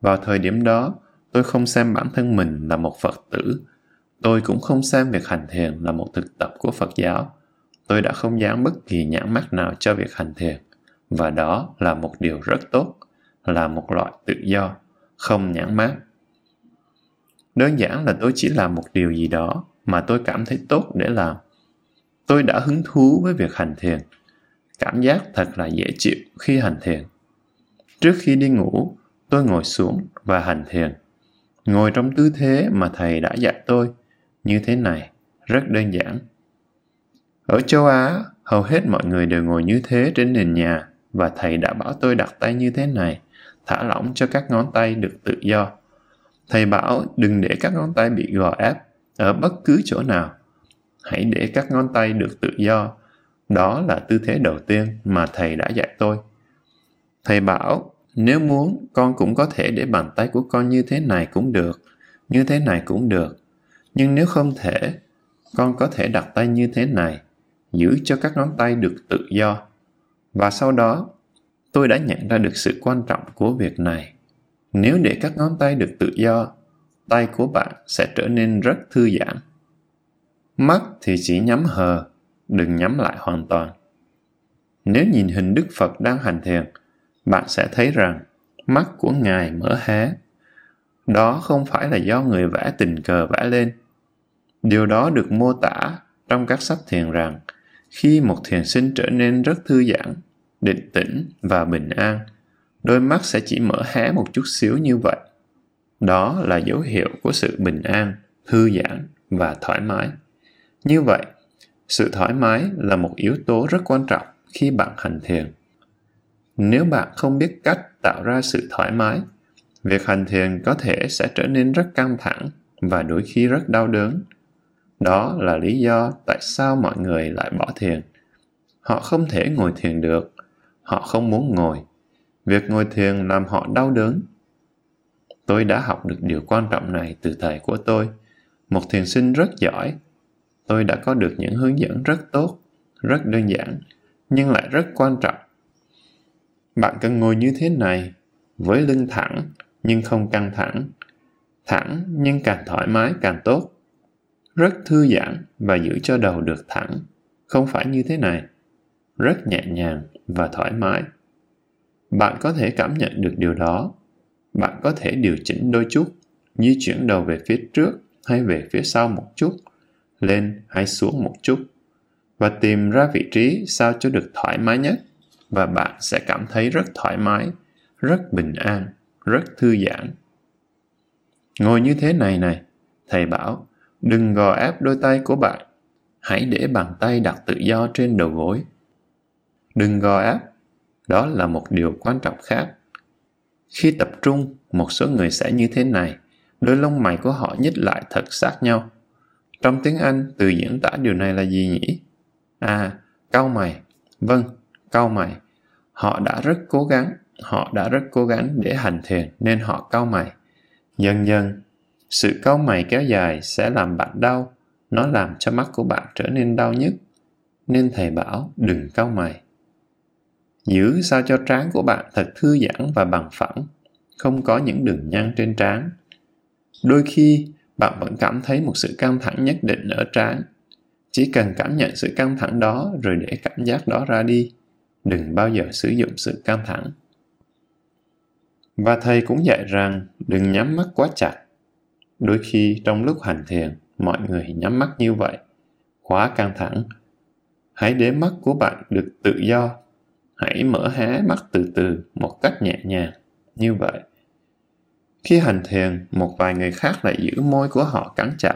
Vào thời điểm đó, tôi không xem bản thân mình là một Phật tử. Tôi cũng không xem việc hành thiền là một thực tập của Phật giáo. Tôi đã không dán bất kỳ nhãn mắt nào cho việc hành thiền. Và đó là một điều rất tốt, là một loại tự do, không nhãn mát đơn giản là tôi chỉ làm một điều gì đó mà tôi cảm thấy tốt để làm. Tôi đã hứng thú với việc hành thiền. Cảm giác thật là dễ chịu khi hành thiền. Trước khi đi ngủ tôi ngồi xuống và hành thiền. Ngồi trong tư thế mà thầy đã dạy tôi. Như thế này rất đơn giản ở châu á hầu hết mọi người đều ngồi như thế trên nền nhà và thầy đã bảo tôi đặt tay như thế này thả lỏng cho các ngón tay được tự do Thầy bảo đừng để các ngón tay bị gò ép ở bất cứ chỗ nào. Hãy để các ngón tay được tự do. Đó là tư thế đầu tiên mà thầy đã dạy tôi. Thầy bảo nếu muốn con cũng có thể để bàn tay của con như thế này cũng được, như thế này cũng được. Nhưng nếu không thể, con có thể đặt tay như thế này, giữ cho các ngón tay được tự do. Và sau đó, tôi đã nhận ra được sự quan trọng của việc này nếu để các ngón tay được tự do, tay của bạn sẽ trở nên rất thư giãn. Mắt thì chỉ nhắm hờ, đừng nhắm lại hoàn toàn. Nếu nhìn hình Đức Phật đang hành thiền, bạn sẽ thấy rằng mắt của Ngài mở hé. Đó không phải là do người vẽ tình cờ vẽ lên. Điều đó được mô tả trong các sách thiền rằng khi một thiền sinh trở nên rất thư giãn, định tĩnh và bình an, đôi mắt sẽ chỉ mở hé một chút xíu như vậy. Đó là dấu hiệu của sự bình an, thư giãn và thoải mái. Như vậy, sự thoải mái là một yếu tố rất quan trọng khi bạn hành thiền. Nếu bạn không biết cách tạo ra sự thoải mái, việc hành thiền có thể sẽ trở nên rất căng thẳng và đôi khi rất đau đớn. Đó là lý do tại sao mọi người lại bỏ thiền. Họ không thể ngồi thiền được, họ không muốn ngồi. Việc ngồi thiền làm họ đau đớn. Tôi đã học được điều quan trọng này từ thầy của tôi, một thiền sinh rất giỏi. Tôi đã có được những hướng dẫn rất tốt, rất đơn giản, nhưng lại rất quan trọng. Bạn cần ngồi như thế này, với lưng thẳng nhưng không căng thẳng, thẳng nhưng càng thoải mái càng tốt rất thư giãn và giữ cho đầu được thẳng. Không phải như thế này. Rất nhẹ nhàng và thoải mái. Bạn có thể cảm nhận được điều đó. Bạn có thể điều chỉnh đôi chút di chuyển đầu về phía trước hay về phía sau một chút, lên hay xuống một chút, và tìm ra vị trí sao cho được thoải mái nhất, và bạn sẽ cảm thấy rất thoải mái, rất bình an, rất thư giãn. Ngồi như thế này này, thầy bảo Đừng gò ép đôi tay của bạn. Hãy để bàn tay đặt tự do trên đầu gối. Đừng gò ép. Đó là một điều quan trọng khác. Khi tập trung, một số người sẽ như thế này. Đôi lông mày của họ nhích lại thật sát nhau. Trong tiếng Anh, từ diễn tả điều này là gì nhỉ? À, cau mày. Vâng, cau mày. Họ đã rất cố gắng, họ đã rất cố gắng để hành thiền nên họ cau mày. Dần dần, sự cau mày kéo dài sẽ làm bạn đau, nó làm cho mắt của bạn trở nên đau nhất. Nên thầy bảo đừng cau mày. Giữ sao cho trán của bạn thật thư giãn và bằng phẳng, không có những đường nhăn trên trán. Đôi khi, bạn vẫn cảm thấy một sự căng thẳng nhất định ở trán. Chỉ cần cảm nhận sự căng thẳng đó rồi để cảm giác đó ra đi. Đừng bao giờ sử dụng sự căng thẳng. Và thầy cũng dạy rằng đừng nhắm mắt quá chặt Đôi khi trong lúc hành thiền, mọi người nhắm mắt như vậy, quá căng thẳng. Hãy để mắt của bạn được tự do. Hãy mở hé mắt từ từ một cách nhẹ nhàng, như vậy. Khi hành thiền, một vài người khác lại giữ môi của họ cắn chặt.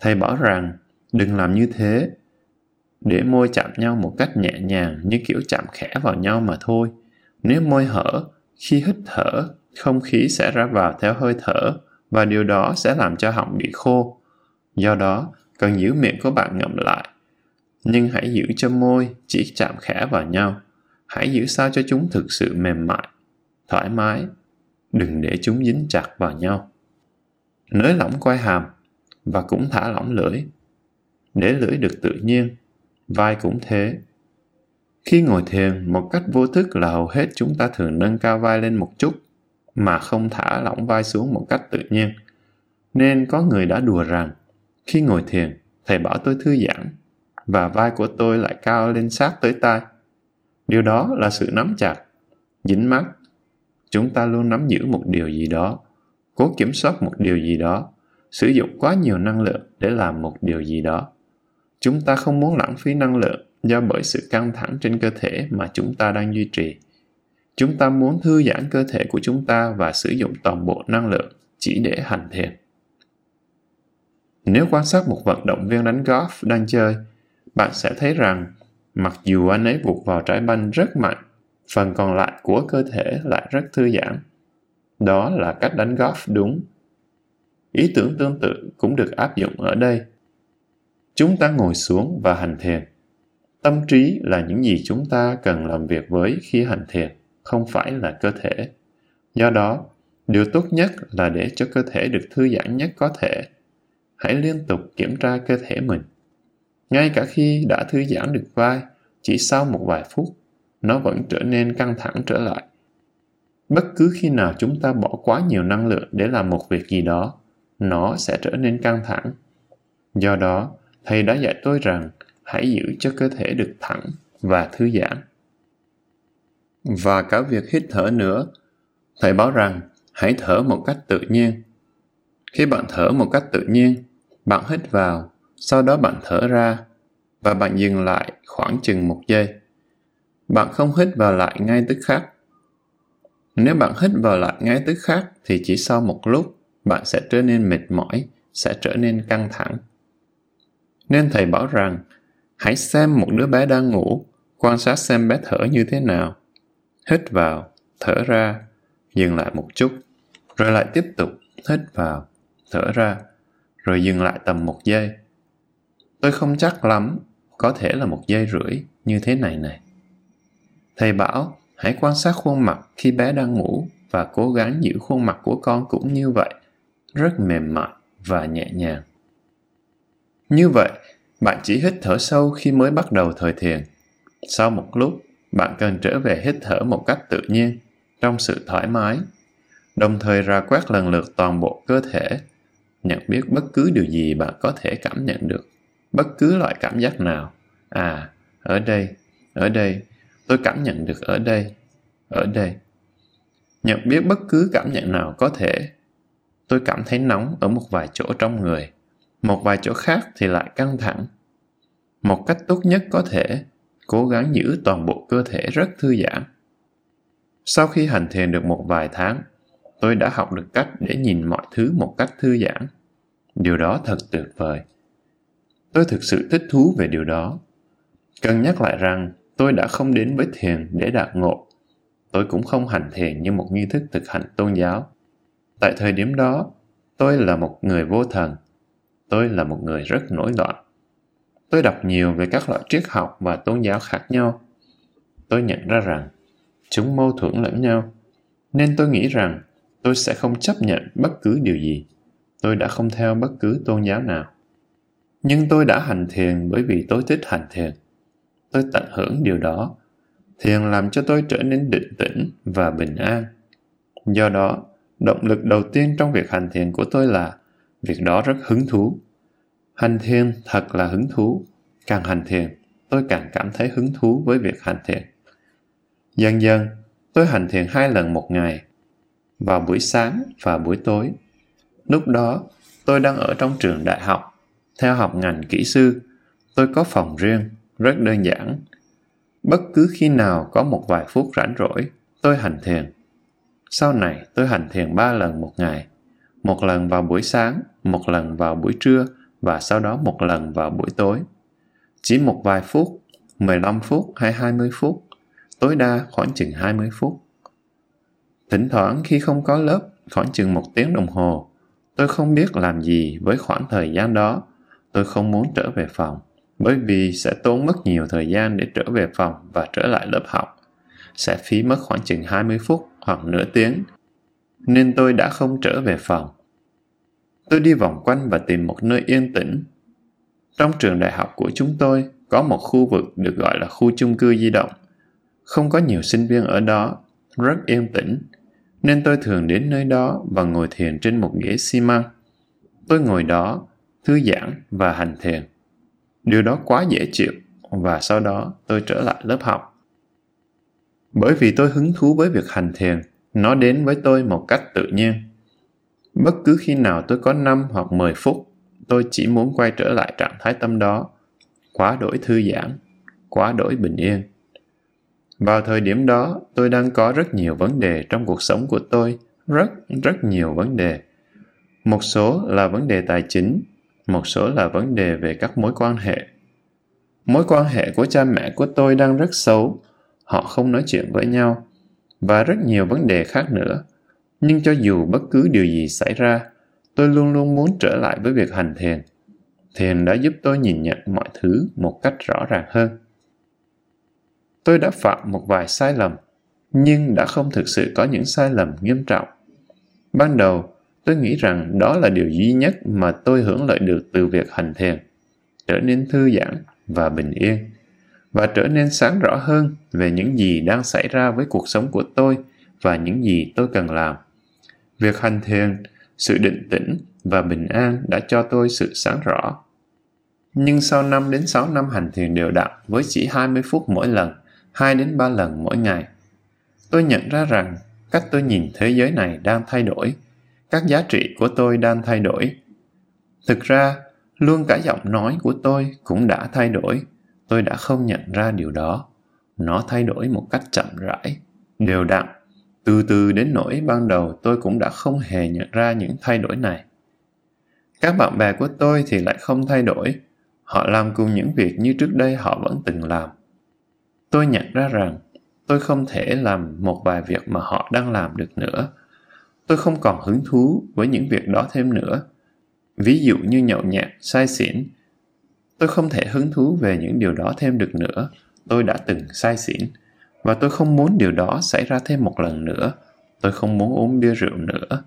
Thầy bảo rằng, đừng làm như thế. Để môi chạm nhau một cách nhẹ nhàng như kiểu chạm khẽ vào nhau mà thôi. Nếu môi hở, khi hít thở, không khí sẽ ra vào theo hơi thở và điều đó sẽ làm cho họng bị khô. Do đó, cần giữ miệng của bạn ngậm lại. Nhưng hãy giữ cho môi chỉ chạm khẽ vào nhau. Hãy giữ sao cho chúng thực sự mềm mại, thoải mái. Đừng để chúng dính chặt vào nhau. Nới lỏng quai hàm và cũng thả lỏng lưỡi. Để lưỡi được tự nhiên, vai cũng thế. Khi ngồi thiền, một cách vô thức là hầu hết chúng ta thường nâng cao vai lên một chút mà không thả lỏng vai xuống một cách tự nhiên. Nên có người đã đùa rằng, khi ngồi thiền, thầy bảo tôi thư giãn, và vai của tôi lại cao lên sát tới tai. Điều đó là sự nắm chặt, dính mắt. Chúng ta luôn nắm giữ một điều gì đó, cố kiểm soát một điều gì đó, sử dụng quá nhiều năng lượng để làm một điều gì đó. Chúng ta không muốn lãng phí năng lượng do bởi sự căng thẳng trên cơ thể mà chúng ta đang duy trì Chúng ta muốn thư giãn cơ thể của chúng ta và sử dụng toàn bộ năng lượng chỉ để hành thiền. Nếu quan sát một vận động viên đánh golf đang chơi, bạn sẽ thấy rằng mặc dù anh ấy vụt vào trái banh rất mạnh, phần còn lại của cơ thể lại rất thư giãn. Đó là cách đánh golf đúng. Ý tưởng tương tự cũng được áp dụng ở đây. Chúng ta ngồi xuống và hành thiền. Tâm trí là những gì chúng ta cần làm việc với khi hành thiền không phải là cơ thể. Do đó, điều tốt nhất là để cho cơ thể được thư giãn nhất có thể. Hãy liên tục kiểm tra cơ thể mình. Ngay cả khi đã thư giãn được vai, chỉ sau một vài phút, nó vẫn trở nên căng thẳng trở lại. Bất cứ khi nào chúng ta bỏ quá nhiều năng lượng để làm một việc gì đó, nó sẽ trở nên căng thẳng. Do đó, thầy đã dạy tôi rằng hãy giữ cho cơ thể được thẳng và thư giãn và cả việc hít thở nữa. Thầy bảo rằng hãy thở một cách tự nhiên. Khi bạn thở một cách tự nhiên, bạn hít vào, sau đó bạn thở ra và bạn dừng lại khoảng chừng một giây. Bạn không hít vào lại ngay tức khắc. Nếu bạn hít vào lại ngay tức khắc thì chỉ sau một lúc bạn sẽ trở nên mệt mỏi, sẽ trở nên căng thẳng. Nên thầy bảo rằng hãy xem một đứa bé đang ngủ, quan sát xem bé thở như thế nào. Hít vào, thở ra, dừng lại một chút, rồi lại tiếp tục hít vào, thở ra, rồi dừng lại tầm một giây. Tôi không chắc lắm, có thể là một giây rưỡi như thế này này. Thầy bảo hãy quan sát khuôn mặt khi bé đang ngủ và cố gắng giữ khuôn mặt của con cũng như vậy, rất mềm mại và nhẹ nhàng. Như vậy, bạn chỉ hít thở sâu khi mới bắt đầu thời thiền. Sau một lúc, bạn cần trở về hít thở một cách tự nhiên, trong sự thoải mái, đồng thời ra quét lần lượt toàn bộ cơ thể, nhận biết bất cứ điều gì bạn có thể cảm nhận được, bất cứ loại cảm giác nào. À, ở đây, ở đây, tôi cảm nhận được ở đây, ở đây. Nhận biết bất cứ cảm nhận nào có thể. Tôi cảm thấy nóng ở một vài chỗ trong người, một vài chỗ khác thì lại căng thẳng. Một cách tốt nhất có thể, cố gắng giữ toàn bộ cơ thể rất thư giãn. Sau khi hành thiền được một vài tháng, tôi đã học được cách để nhìn mọi thứ một cách thư giãn. Điều đó thật tuyệt vời. Tôi thực sự thích thú về điều đó. Cần nhắc lại rằng tôi đã không đến với thiền để đạt ngộ. Tôi cũng không hành thiền như một nghi thức thực hành tôn giáo. Tại thời điểm đó, tôi là một người vô thần. Tôi là một người rất nổi loạn. Tôi đọc nhiều về các loại triết học và tôn giáo khác nhau. Tôi nhận ra rằng chúng mâu thuẫn lẫn nhau, nên tôi nghĩ rằng tôi sẽ không chấp nhận bất cứ điều gì. Tôi đã không theo bất cứ tôn giáo nào. Nhưng tôi đã hành thiền bởi vì tôi thích hành thiền. Tôi tận hưởng điều đó. Thiền làm cho tôi trở nên định tĩnh và bình an. Do đó, động lực đầu tiên trong việc hành thiền của tôi là việc đó rất hứng thú Hành thiền thật là hứng thú. Càng hành thiền, tôi càng cảm thấy hứng thú với việc hành thiền. Dần dần, tôi hành thiền hai lần một ngày, vào buổi sáng và buổi tối. Lúc đó, tôi đang ở trong trường đại học, theo học ngành kỹ sư. Tôi có phòng riêng, rất đơn giản. Bất cứ khi nào có một vài phút rảnh rỗi, tôi hành thiền. Sau này, tôi hành thiền ba lần một ngày. Một lần vào buổi sáng, một lần vào buổi trưa và sau đó một lần vào buổi tối. Chỉ một vài phút, 15 phút hay 20 phút, tối đa khoảng chừng 20 phút. Thỉnh thoảng khi không có lớp, khoảng chừng một tiếng đồng hồ, tôi không biết làm gì với khoảng thời gian đó. Tôi không muốn trở về phòng, bởi vì sẽ tốn mất nhiều thời gian để trở về phòng và trở lại lớp học. Sẽ phí mất khoảng chừng 20 phút hoặc nửa tiếng, nên tôi đã không trở về phòng tôi đi vòng quanh và tìm một nơi yên tĩnh. Trong trường đại học của chúng tôi có một khu vực được gọi là khu chung cư di động. Không có nhiều sinh viên ở đó, rất yên tĩnh, nên tôi thường đến nơi đó và ngồi thiền trên một ghế xi măng. Tôi ngồi đó, thư giãn và hành thiền. Điều đó quá dễ chịu và sau đó tôi trở lại lớp học. Bởi vì tôi hứng thú với việc hành thiền, nó đến với tôi một cách tự nhiên Bất cứ khi nào tôi có 5 hoặc 10 phút, tôi chỉ muốn quay trở lại trạng thái tâm đó, quá đổi thư giãn, quá đổi bình yên. Vào thời điểm đó, tôi đang có rất nhiều vấn đề trong cuộc sống của tôi, rất, rất nhiều vấn đề. Một số là vấn đề tài chính, một số là vấn đề về các mối quan hệ. Mối quan hệ của cha mẹ của tôi đang rất xấu, họ không nói chuyện với nhau, và rất nhiều vấn đề khác nữa nhưng cho dù bất cứ điều gì xảy ra, tôi luôn luôn muốn trở lại với việc hành thiền. Thiền đã giúp tôi nhìn nhận mọi thứ một cách rõ ràng hơn. Tôi đã phạm một vài sai lầm, nhưng đã không thực sự có những sai lầm nghiêm trọng. Ban đầu, tôi nghĩ rằng đó là điều duy nhất mà tôi hưởng lợi được từ việc hành thiền, trở nên thư giãn và bình yên, và trở nên sáng rõ hơn về những gì đang xảy ra với cuộc sống của tôi và những gì tôi cần làm. Việc hành thiền, sự định tĩnh và bình an đã cho tôi sự sáng rõ. Nhưng sau 5 đến 6 năm hành thiền đều đặn với chỉ 20 phút mỗi lần, 2 đến 3 lần mỗi ngày, tôi nhận ra rằng cách tôi nhìn thế giới này đang thay đổi, các giá trị của tôi đang thay đổi. Thực ra, Luôn cả giọng nói của tôi cũng đã thay đổi. Tôi đã không nhận ra điều đó. Nó thay đổi một cách chậm rãi, đều đặn. Từ từ đến nỗi ban đầu tôi cũng đã không hề nhận ra những thay đổi này. Các bạn bè của tôi thì lại không thay đổi. Họ làm cùng những việc như trước đây họ vẫn từng làm. Tôi nhận ra rằng tôi không thể làm một vài việc mà họ đang làm được nữa. Tôi không còn hứng thú với những việc đó thêm nữa. Ví dụ như nhậu nhẹt, say xỉn. Tôi không thể hứng thú về những điều đó thêm được nữa. Tôi đã từng say xỉn. Và tôi không muốn điều đó xảy ra thêm một lần nữa. Tôi không muốn uống bia rượu nữa.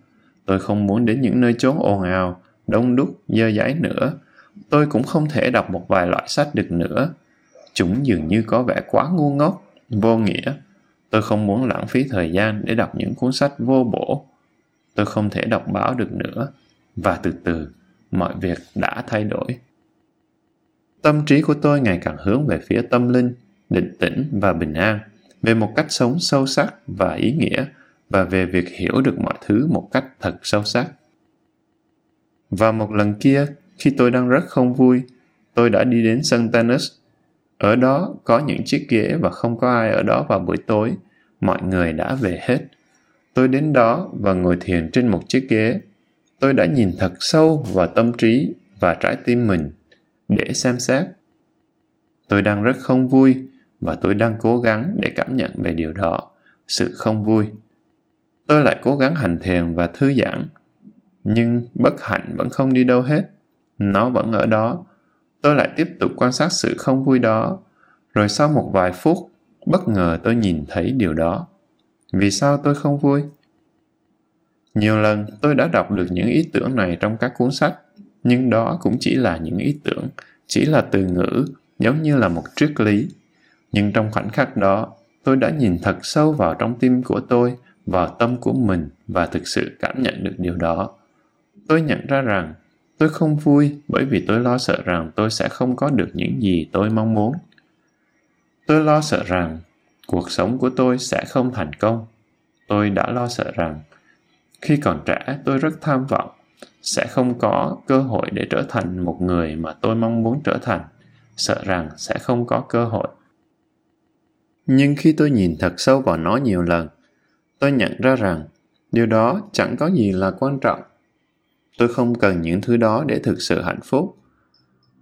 Tôi không muốn đến những nơi chốn ồn ào, đông đúc, dơ giấy nữa. Tôi cũng không thể đọc một vài loại sách được nữa. Chúng dường như có vẻ quá ngu ngốc, vô nghĩa. Tôi không muốn lãng phí thời gian để đọc những cuốn sách vô bổ. Tôi không thể đọc báo được nữa. Và từ từ, mọi việc đã thay đổi. Tâm trí của tôi ngày càng hướng về phía tâm linh, định tĩnh và bình an, về một cách sống sâu sắc và ý nghĩa, và về việc hiểu được mọi thứ một cách thật sâu sắc. Và một lần kia, khi tôi đang rất không vui, tôi đã đi đến sân tennis. Ở đó có những chiếc ghế và không có ai ở đó vào buổi tối. Mọi người đã về hết. Tôi đến đó và ngồi thiền trên một chiếc ghế. Tôi đã nhìn thật sâu vào tâm trí và trái tim mình để xem xét. Tôi đang rất không vui và tôi đang cố gắng để cảm nhận về điều đó, sự không vui. Tôi lại cố gắng hành thiền và thư giãn nhưng bất hạnh vẫn không đi đâu hết. Nó vẫn ở đó. Tôi lại tiếp tục quan sát sự không vui đó. Rồi sau một vài phút bất ngờ tôi nhìn thấy điều đó. Vì sao tôi không vui? Nhiều lần tôi đã đọc được những ý tưởng này trong các cuốn sách nhưng đó cũng chỉ là những ý tưởng chỉ là từ ngữ giống như là một triết lý nhưng trong khoảnh khắc đó, tôi đã nhìn thật sâu vào trong tim của tôi, vào tâm của mình và thực sự cảm nhận được điều đó. Tôi nhận ra rằng tôi không vui bởi vì tôi lo sợ rằng tôi sẽ không có được những gì tôi mong muốn. Tôi lo sợ rằng cuộc sống của tôi sẽ không thành công. Tôi đã lo sợ rằng khi còn trẻ, tôi rất tham vọng, sẽ không có cơ hội để trở thành một người mà tôi mong muốn trở thành. Sợ rằng sẽ không có cơ hội nhưng khi tôi nhìn thật sâu vào nó nhiều lần, tôi nhận ra rằng điều đó chẳng có gì là quan trọng. Tôi không cần những thứ đó để thực sự hạnh phúc.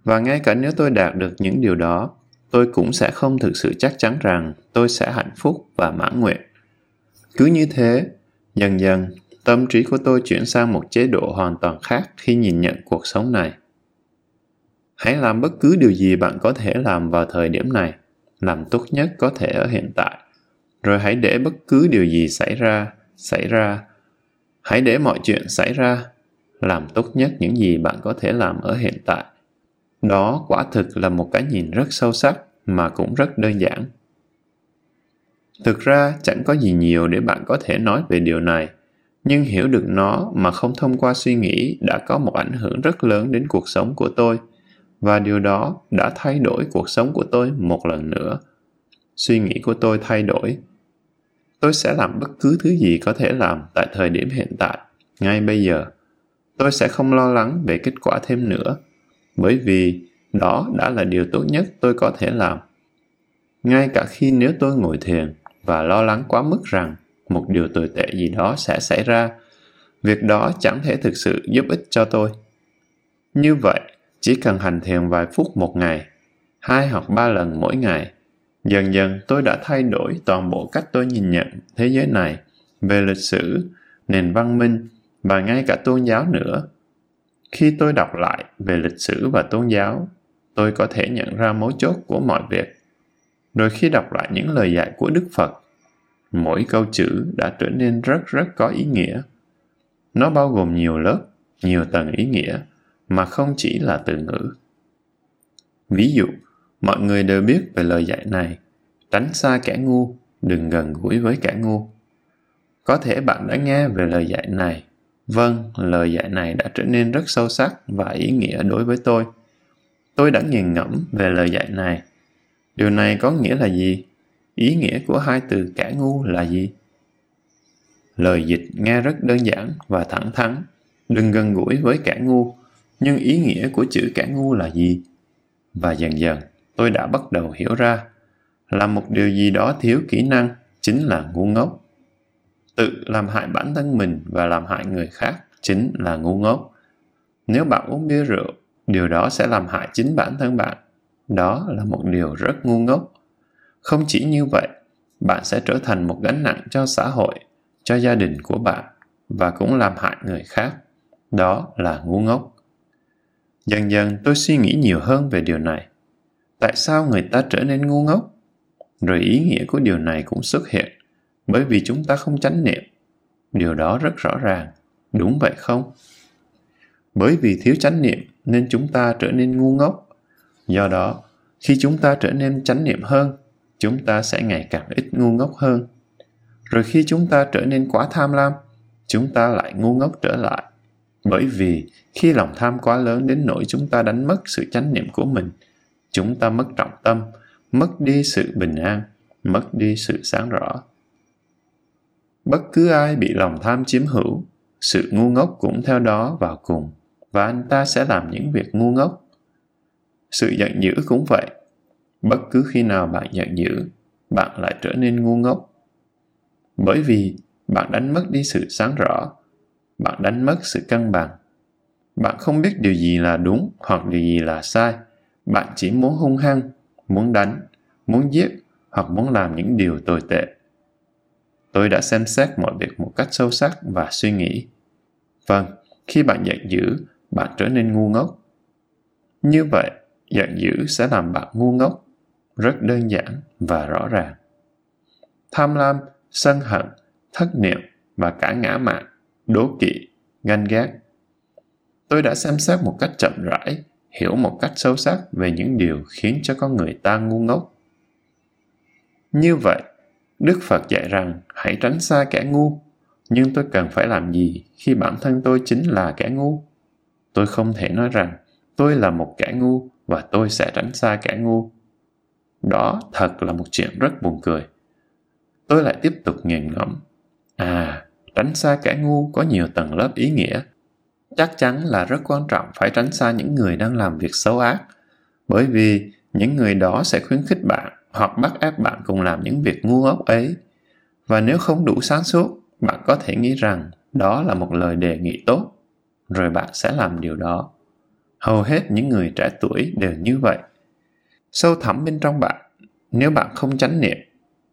Và ngay cả nếu tôi đạt được những điều đó, tôi cũng sẽ không thực sự chắc chắn rằng tôi sẽ hạnh phúc và mãn nguyện. Cứ như thế, dần dần, tâm trí của tôi chuyển sang một chế độ hoàn toàn khác khi nhìn nhận cuộc sống này. Hãy làm bất cứ điều gì bạn có thể làm vào thời điểm này làm tốt nhất có thể ở hiện tại. Rồi hãy để bất cứ điều gì xảy ra xảy ra. Hãy để mọi chuyện xảy ra, làm tốt nhất những gì bạn có thể làm ở hiện tại. Đó quả thực là một cái nhìn rất sâu sắc mà cũng rất đơn giản. Thực ra chẳng có gì nhiều để bạn có thể nói về điều này, nhưng hiểu được nó mà không thông qua suy nghĩ đã có một ảnh hưởng rất lớn đến cuộc sống của tôi và điều đó đã thay đổi cuộc sống của tôi một lần nữa. Suy nghĩ của tôi thay đổi. Tôi sẽ làm bất cứ thứ gì có thể làm tại thời điểm hiện tại, ngay bây giờ. Tôi sẽ không lo lắng về kết quả thêm nữa, bởi vì đó đã là điều tốt nhất tôi có thể làm. Ngay cả khi nếu tôi ngồi thiền và lo lắng quá mức rằng một điều tồi tệ gì đó sẽ xảy ra, việc đó chẳng thể thực sự giúp ích cho tôi. Như vậy chỉ cần hành thiền vài phút một ngày, hai hoặc ba lần mỗi ngày, dần dần tôi đã thay đổi toàn bộ cách tôi nhìn nhận thế giới này về lịch sử, nền văn minh và ngay cả tôn giáo nữa. Khi tôi đọc lại về lịch sử và tôn giáo, tôi có thể nhận ra mấu chốt của mọi việc. Rồi khi đọc lại những lời dạy của đức phật, mỗi câu chữ đã trở nên rất rất có ý nghĩa. Nó bao gồm nhiều lớp, nhiều tầng ý nghĩa mà không chỉ là từ ngữ ví dụ mọi người đều biết về lời dạy này tránh xa kẻ ngu đừng gần gũi với kẻ ngu có thể bạn đã nghe về lời dạy này Vâng, lời dạy này đã trở nên rất sâu sắc và ý nghĩa đối với tôi. Tôi đã nghiền ngẫm về lời dạy này. Điều này có nghĩa là gì? Ý nghĩa của hai từ kẻ ngu là gì? Lời dịch nghe rất đơn giản và thẳng thắn. Đừng gần gũi với kẻ ngu nhưng ý nghĩa của chữ kẻ ngu là gì? Và dần dần, tôi đã bắt đầu hiểu ra là một điều gì đó thiếu kỹ năng chính là ngu ngốc. Tự làm hại bản thân mình và làm hại người khác chính là ngu ngốc. Nếu bạn uống bia rượu, điều đó sẽ làm hại chính bản thân bạn. Đó là một điều rất ngu ngốc. Không chỉ như vậy, bạn sẽ trở thành một gánh nặng cho xã hội, cho gia đình của bạn và cũng làm hại người khác. Đó là ngu ngốc dần dần tôi suy nghĩ nhiều hơn về điều này. Tại sao người ta trở nên ngu ngốc? Rồi ý nghĩa của điều này cũng xuất hiện, bởi vì chúng ta không chánh niệm. Điều đó rất rõ ràng, đúng vậy không? Bởi vì thiếu chánh niệm nên chúng ta trở nên ngu ngốc. Do đó, khi chúng ta trở nên chánh niệm hơn, chúng ta sẽ ngày càng ít ngu ngốc hơn. Rồi khi chúng ta trở nên quá tham lam, chúng ta lại ngu ngốc trở lại bởi vì khi lòng tham quá lớn đến nỗi chúng ta đánh mất sự chánh niệm của mình, chúng ta mất trọng tâm, mất đi sự bình an, mất đi sự sáng rõ. Bất cứ ai bị lòng tham chiếm hữu, sự ngu ngốc cũng theo đó vào cùng, và anh ta sẽ làm những việc ngu ngốc. Sự giận dữ cũng vậy. Bất cứ khi nào bạn giận dữ, bạn lại trở nên ngu ngốc. Bởi vì bạn đánh mất đi sự sáng rõ bạn đánh mất sự cân bằng. Bạn không biết điều gì là đúng hoặc điều gì là sai. Bạn chỉ muốn hung hăng, muốn đánh, muốn giết hoặc muốn làm những điều tồi tệ. Tôi đã xem xét mọi việc một cách sâu sắc và suy nghĩ. Vâng khi bạn giận dữ, bạn trở nên ngu ngốc. Như vậy, giận dữ sẽ làm bạn ngu ngốc, rất đơn giản và rõ ràng. Tham lam, sân hận, thất niệm và cả ngã mạn đố kỵ, ganh ghét. Tôi đã xem xét một cách chậm rãi, hiểu một cách sâu sắc về những điều khiến cho con người ta ngu ngốc. Như vậy, đức phật dạy rằng hãy tránh xa kẻ ngu, nhưng tôi cần phải làm gì khi bản thân tôi chính là kẻ ngu? Tôi không thể nói rằng tôi là một kẻ ngu và tôi sẽ tránh xa kẻ ngu. Đó thật là một chuyện rất buồn cười. Tôi lại tiếp tục nghiền ngẫm. À tránh xa kẻ ngu có nhiều tầng lớp ý nghĩa. Chắc chắn là rất quan trọng phải tránh xa những người đang làm việc xấu ác, bởi vì những người đó sẽ khuyến khích bạn hoặc bắt ép bạn cùng làm những việc ngu ngốc ấy. Và nếu không đủ sáng suốt, bạn có thể nghĩ rằng đó là một lời đề nghị tốt, rồi bạn sẽ làm điều đó. Hầu hết những người trẻ tuổi đều như vậy. Sâu thẳm bên trong bạn, nếu bạn không chánh niệm,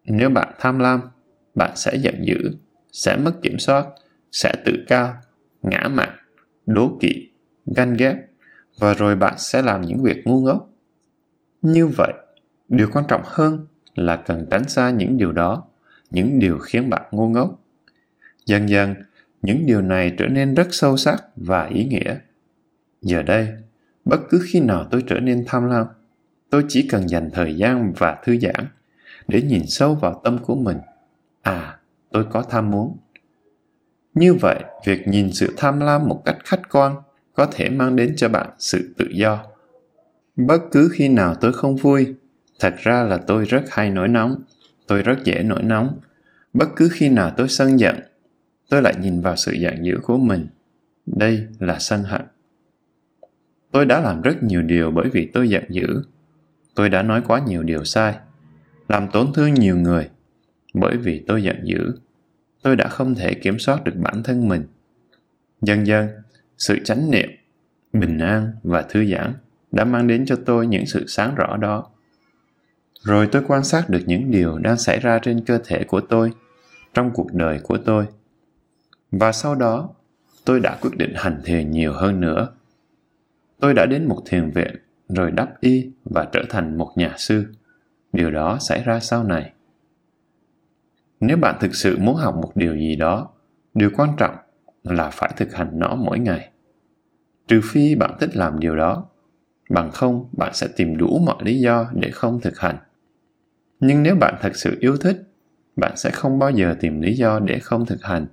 nếu bạn tham lam, bạn sẽ giận dữ sẽ mất kiểm soát, sẽ tự cao, ngã mạn, đố kỵ, ganh ghét, và rồi bạn sẽ làm những việc ngu ngốc. Như vậy, điều quan trọng hơn là cần tránh xa những điều đó, những điều khiến bạn ngu ngốc. Dần dần, những điều này trở nên rất sâu sắc và ý nghĩa. Giờ đây, bất cứ khi nào tôi trở nên tham lam, tôi chỉ cần dành thời gian và thư giãn để nhìn sâu vào tâm của mình. À tôi có tham muốn. Như vậy, việc nhìn sự tham lam một cách khách quan có thể mang đến cho bạn sự tự do. Bất cứ khi nào tôi không vui, thật ra là tôi rất hay nổi nóng, tôi rất dễ nổi nóng. Bất cứ khi nào tôi sân giận, tôi lại nhìn vào sự giận dữ của mình. Đây là sân hận. Tôi đã làm rất nhiều điều bởi vì tôi giận dữ. Tôi đã nói quá nhiều điều sai, làm tổn thương nhiều người bởi vì tôi giận dữ, tôi đã không thể kiểm soát được bản thân mình. Dần dần, sự chánh niệm, bình an và thư giãn đã mang đến cho tôi những sự sáng rõ đó. Rồi tôi quan sát được những điều đang xảy ra trên cơ thể của tôi, trong cuộc đời của tôi. Và sau đó, tôi đã quyết định hành thiền nhiều hơn nữa. Tôi đã đến một thiền viện, rồi đắp y và trở thành một nhà sư. Điều đó xảy ra sau này nếu bạn thực sự muốn học một điều gì đó, điều quan trọng là phải thực hành nó mỗi ngày. Trừ phi bạn thích làm điều đó, bằng không bạn sẽ tìm đủ mọi lý do để không thực hành. Nhưng nếu bạn thật sự yêu thích, bạn sẽ không bao giờ tìm lý do để không thực hành.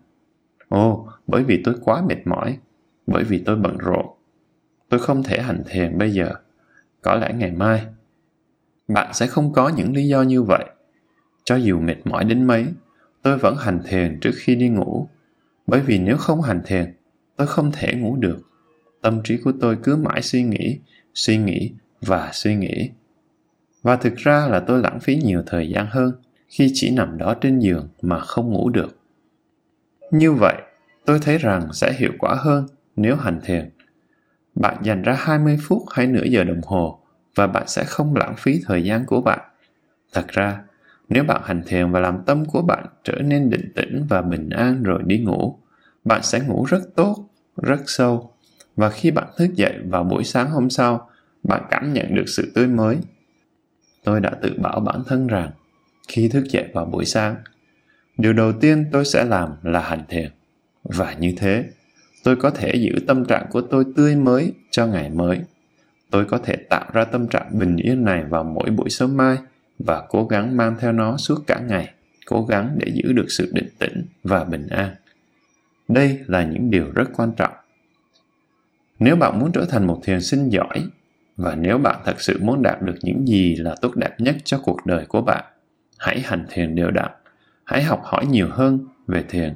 Ồ, bởi vì tôi quá mệt mỏi, bởi vì tôi bận rộn, tôi không thể hành thiền bây giờ. Có lẽ ngày mai, bạn sẽ không có những lý do như vậy cho dù mệt mỏi đến mấy tôi vẫn hành thiền trước khi đi ngủ. Bởi vì nếu không hành thiền tôi không thể ngủ được. Tâm trí của tôi cứ mãi suy nghĩ suy nghĩ và suy nghĩ. Và thực ra là tôi lãng phí nhiều thời gian hơn khi chỉ nằm đó trên giường mà không ngủ được. Như vậy tôi thấy rằng sẽ hiệu quả hơn nếu hành thiền bạn dành ra 20 phút hay nửa giờ đồng hồ và bạn sẽ không lãng phí thời gian của bạn. Thật ra, nếu bạn hành thiền và làm tâm của bạn trở nên định tĩnh và bình an rồi đi ngủ, bạn sẽ ngủ rất tốt, rất sâu. Và khi bạn thức dậy vào buổi sáng hôm sau, bạn cảm nhận được sự tươi mới. Tôi đã tự bảo bản thân rằng, khi thức dậy vào buổi sáng, điều đầu tiên tôi sẽ làm là hành thiền. Và như thế, tôi có thể giữ tâm trạng của tôi tươi mới cho ngày mới tôi có thể tạo ra tâm trạng bình yên này vào mỗi buổi sớm mai và cố gắng mang theo nó suốt cả ngày, cố gắng để giữ được sự định tĩnh và bình an. Đây là những điều rất quan trọng. Nếu bạn muốn trở thành một thiền sinh giỏi, và nếu bạn thật sự muốn đạt được những gì là tốt đẹp nhất cho cuộc đời của bạn, hãy hành thiền đều đặn, hãy học hỏi nhiều hơn về thiền.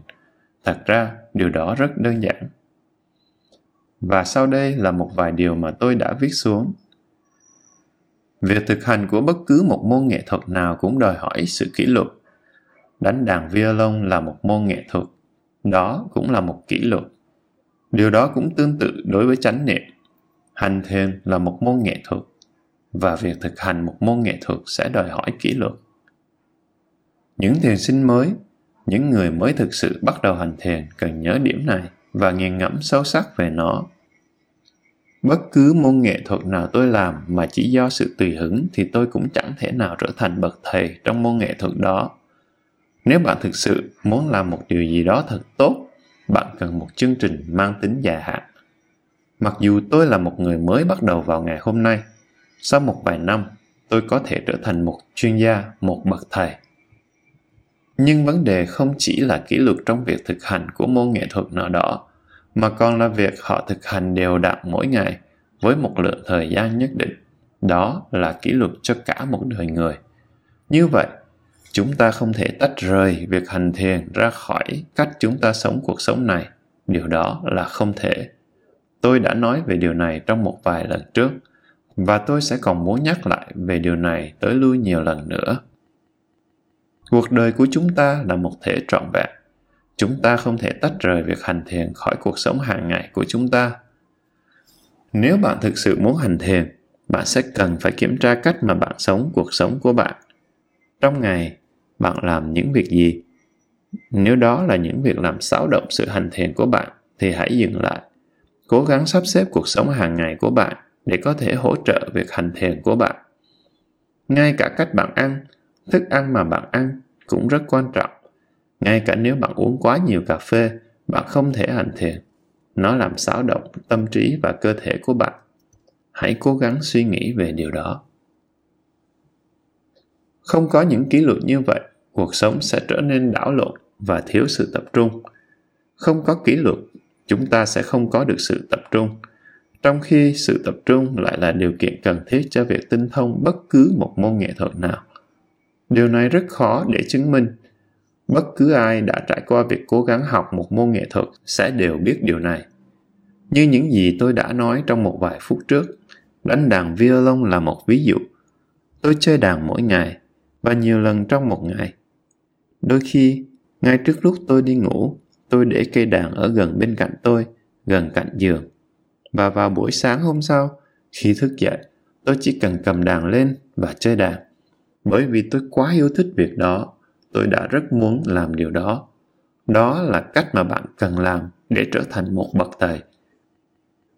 Thật ra, điều đó rất đơn giản. Và sau đây là một vài điều mà tôi đã viết xuống việc thực hành của bất cứ một môn nghệ thuật nào cũng đòi hỏi sự kỷ luật. Đánh đàn violon là một môn nghệ thuật, đó cũng là một kỷ luật. Điều đó cũng tương tự đối với chánh niệm. Hành thiền là một môn nghệ thuật, và việc thực hành một môn nghệ thuật sẽ đòi hỏi kỷ luật. Những thiền sinh mới, những người mới thực sự bắt đầu hành thiền cần nhớ điểm này và nghiền ngẫm sâu sắc về nó bất cứ môn nghệ thuật nào tôi làm mà chỉ do sự tùy hứng thì tôi cũng chẳng thể nào trở thành bậc thầy trong môn nghệ thuật đó. Nếu bạn thực sự muốn làm một điều gì đó thật tốt, bạn cần một chương trình mang tính dài hạn. Mặc dù tôi là một người mới bắt đầu vào ngày hôm nay, sau một vài năm, tôi có thể trở thành một chuyên gia, một bậc thầy. Nhưng vấn đề không chỉ là kỷ luật trong việc thực hành của môn nghệ thuật nào đó mà còn là việc họ thực hành đều đặn mỗi ngày với một lượng thời gian nhất định. Đó là kỷ luật cho cả một đời người. Như vậy, chúng ta không thể tách rời việc hành thiền ra khỏi cách chúng ta sống cuộc sống này. Điều đó là không thể. Tôi đã nói về điều này trong một vài lần trước, và tôi sẽ còn muốn nhắc lại về điều này tới lui nhiều lần nữa. Cuộc đời của chúng ta là một thể trọn vẹn chúng ta không thể tách rời việc hành thiền khỏi cuộc sống hàng ngày của chúng ta. Nếu bạn thực sự muốn hành thiền, bạn sẽ cần phải kiểm tra cách mà bạn sống cuộc sống của bạn. Trong ngày, bạn làm những việc gì? Nếu đó là những việc làm xáo động sự hành thiền của bạn, thì hãy dừng lại. Cố gắng sắp xếp cuộc sống hàng ngày của bạn để có thể hỗ trợ việc hành thiền của bạn. Ngay cả cách bạn ăn, thức ăn mà bạn ăn cũng rất quan trọng ngay cả nếu bạn uống quá nhiều cà phê, bạn không thể hành thiền. Nó làm xáo động tâm trí và cơ thể của bạn. Hãy cố gắng suy nghĩ về điều đó. Không có những kỷ luật như vậy, cuộc sống sẽ trở nên đảo lộn và thiếu sự tập trung. Không có kỷ luật, chúng ta sẽ không có được sự tập trung. Trong khi sự tập trung lại là điều kiện cần thiết cho việc tinh thông bất cứ một môn nghệ thuật nào. Điều này rất khó để chứng minh bất cứ ai đã trải qua việc cố gắng học một môn nghệ thuật sẽ đều biết điều này. Như những gì tôi đã nói trong một vài phút trước, đánh đàn violon là một ví dụ. Tôi chơi đàn mỗi ngày và nhiều lần trong một ngày. Đôi khi, ngay trước lúc tôi đi ngủ, tôi để cây đàn ở gần bên cạnh tôi, gần cạnh giường. Và vào buổi sáng hôm sau, khi thức dậy, tôi chỉ cần cầm đàn lên và chơi đàn. Bởi vì tôi quá yêu thích việc đó tôi đã rất muốn làm điều đó. Đó là cách mà bạn cần làm để trở thành một bậc thầy.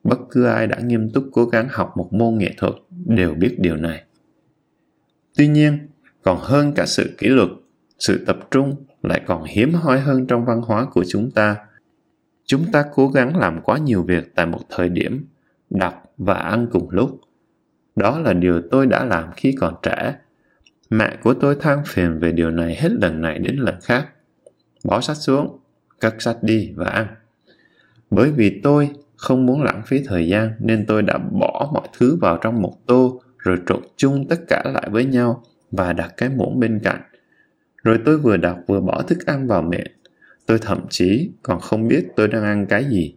Bất cứ ai đã nghiêm túc cố gắng học một môn nghệ thuật đều biết điều này. Tuy nhiên, còn hơn cả sự kỷ luật, sự tập trung lại còn hiếm hoi hơn trong văn hóa của chúng ta. Chúng ta cố gắng làm quá nhiều việc tại một thời điểm đọc và ăn cùng lúc. Đó là điều tôi đã làm khi còn trẻ. Mẹ của tôi than phiền về điều này hết lần này đến lần khác. Bỏ sách xuống, cất sách đi và ăn. Bởi vì tôi không muốn lãng phí thời gian nên tôi đã bỏ mọi thứ vào trong một tô rồi trộn chung tất cả lại với nhau và đặt cái muỗng bên cạnh. Rồi tôi vừa đọc vừa bỏ thức ăn vào miệng. Tôi thậm chí còn không biết tôi đang ăn cái gì.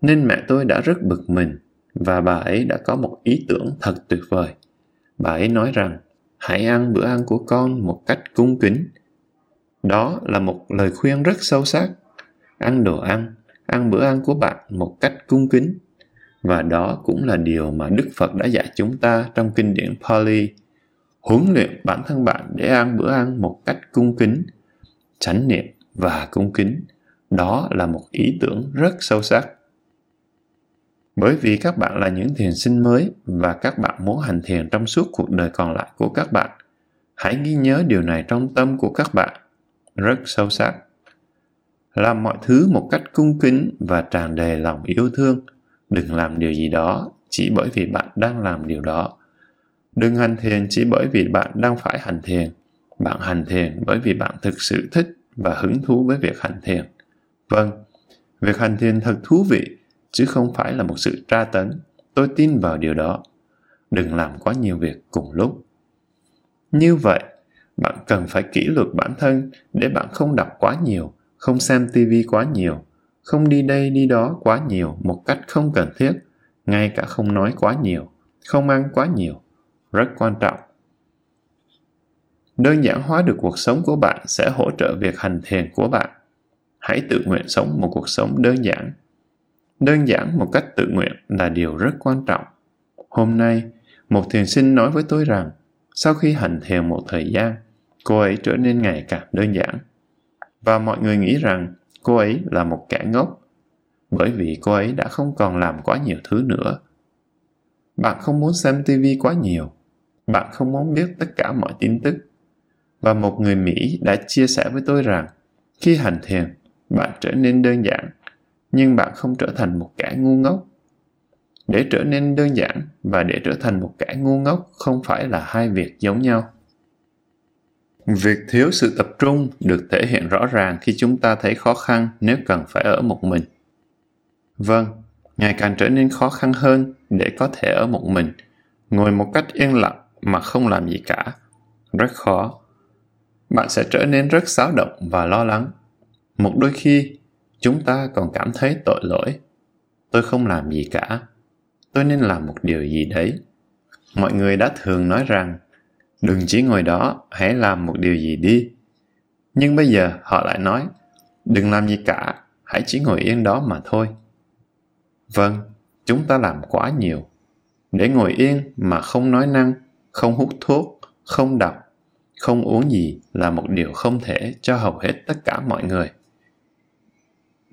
nên mẹ tôi đã rất bực mình và bà ấy đã có một ý tưởng thật tuyệt vời. Bà ấy nói rằng hãy ăn bữa ăn của con một cách cung kính. Đó là một lời khuyên rất sâu sắc. Ăn đồ ăn, ăn bữa ăn của bạn một cách cung kính. Và đó cũng là điều mà Đức Phật đã dạy chúng ta trong kinh điển Pali. Huấn luyện bản thân bạn để ăn bữa ăn một cách cung kính, chánh niệm và cung kính. Đó là một ý tưởng rất sâu sắc. Bởi vì các bạn là những thiền sinh mới và các bạn muốn hành thiền trong suốt cuộc đời còn lại của các bạn. Hãy ghi nhớ điều này trong tâm của các bạn. Rất sâu sắc. Làm mọi thứ một cách cung kính và tràn đầy lòng yêu thương. Đừng làm điều gì đó chỉ bởi vì bạn đang làm điều đó. Đừng hành thiền chỉ bởi vì bạn đang phải hành thiền. Bạn hành thiền bởi vì bạn thực sự thích và hứng thú với việc hành thiền. Vâng, việc hành thiền thật thú vị chứ không phải là một sự tra tấn. Tôi tin vào điều đó. Đừng làm quá nhiều việc cùng lúc. Như vậy, bạn cần phải kỷ luật bản thân để bạn không đọc quá nhiều, không xem tivi quá nhiều, không đi đây đi đó quá nhiều một cách không cần thiết, ngay cả không nói quá nhiều, không ăn quá nhiều. Rất quan trọng. Đơn giản hóa được cuộc sống của bạn sẽ hỗ trợ việc hành thiền của bạn. Hãy tự nguyện sống một cuộc sống đơn giản đơn giản một cách tự nguyện là điều rất quan trọng. Hôm nay, một thiền sinh nói với tôi rằng, sau khi hành thiền một thời gian, cô ấy trở nên ngày càng đơn giản. Và mọi người nghĩ rằng cô ấy là một kẻ ngốc, bởi vì cô ấy đã không còn làm quá nhiều thứ nữa. Bạn không muốn xem tv quá nhiều. Bạn không muốn biết tất cả mọi tin tức. Và một người mỹ đã chia sẻ với tôi rằng, khi hành thiền, bạn trở nên đơn giản nhưng bạn không trở thành một kẻ ngu ngốc. Để trở nên đơn giản và để trở thành một kẻ ngu ngốc không phải là hai việc giống nhau. Việc thiếu sự tập trung được thể hiện rõ ràng khi chúng ta thấy khó khăn nếu cần phải ở một mình. Vâng ngày càng trở nên khó khăn hơn để có thể ở một mình. Ngồi một cách yên lặng mà không làm gì cả, rất khó. Bạn sẽ trở nên rất xáo động và lo lắng. Một đôi khi chúng ta còn cảm thấy tội lỗi. Tôi không làm gì cả. Tôi nên làm một điều gì đấy. Mọi người đã thường nói rằng, đừng chỉ ngồi đó, hãy làm một điều gì đi. Nhưng bây giờ họ lại nói, đừng làm gì cả, hãy chỉ ngồi yên đó mà thôi. Vâng chúng ta làm quá nhiều. Để ngồi yên mà không nói năng, không hút thuốc, không đọc, không uống gì là một điều không thể cho hầu hết tất cả mọi người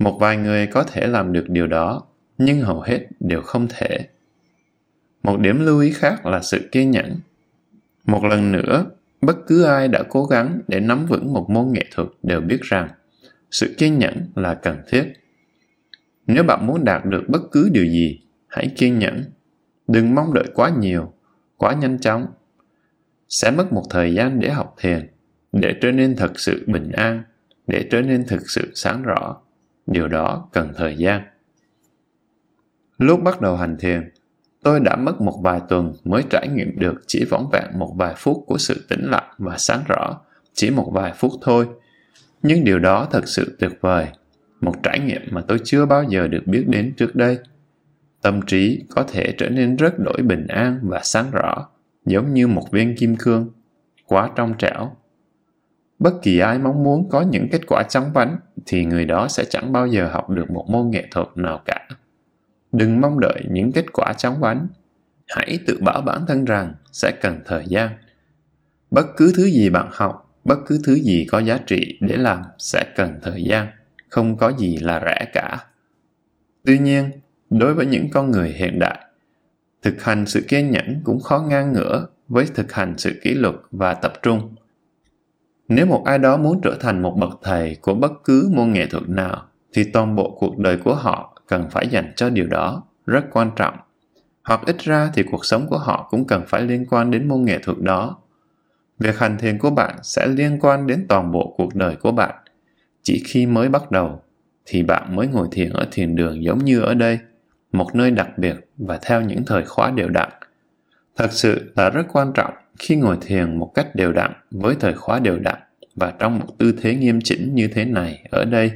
một vài người có thể làm được điều đó, nhưng hầu hết đều không thể. Một điểm lưu ý khác là sự kiên nhẫn. Một lần nữa, bất cứ ai đã cố gắng để nắm vững một môn nghệ thuật đều biết rằng sự kiên nhẫn là cần thiết. Nếu bạn muốn đạt được bất cứ điều gì, hãy kiên nhẫn. Đừng mong đợi quá nhiều, quá nhanh chóng. Sẽ mất một thời gian để học thiền, để trở nên thật sự bình an, để trở nên thực sự sáng rõ điều đó cần thời gian. Lúc bắt đầu hành thiền, tôi đã mất một vài tuần mới trải nghiệm được chỉ vỏn vẹn một vài phút của sự tĩnh lặng và sáng rõ, chỉ một vài phút thôi. Nhưng điều đó thật sự tuyệt vời, một trải nghiệm mà tôi chưa bao giờ được biết đến trước đây. Tâm trí có thể trở nên rất đổi bình an và sáng rõ, giống như một viên kim cương, quá trong trẻo bất kỳ ai mong muốn có những kết quả chóng vánh, thì người đó sẽ chẳng bao giờ học được một môn nghệ thuật nào cả. Đừng mong đợi những kết quả chóng vánh. Hãy tự bảo bản thân rằng sẽ cần thời gian. Bất cứ thứ gì bạn học, bất cứ thứ gì có giá trị để làm sẽ cần thời gian, không có gì là rẻ cả. Tuy nhiên, đối với những con người hiện đại, thực hành sự kiên nhẫn cũng khó ngang ngửa với thực hành sự kỷ luật và tập trung nếu một ai đó muốn trở thành một bậc thầy của bất cứ môn nghệ thuật nào, thì toàn bộ cuộc đời của họ cần phải dành cho điều đó, rất quan trọng. Hoặc ít ra thì cuộc sống của họ cũng cần phải liên quan đến môn nghệ thuật đó. Việc hành thiền của bạn sẽ liên quan đến toàn bộ cuộc đời của bạn. Chỉ khi mới bắt đầu, thì bạn mới ngồi thiền ở thiền đường giống như ở đây, một nơi đặc biệt và theo những thời khóa đều đặn. Thật sự là rất quan trọng khi ngồi thiền một cách đều đặn, với thời khóa đều đặn, và trong một tư thế nghiêm chỉnh như thế này ở đây.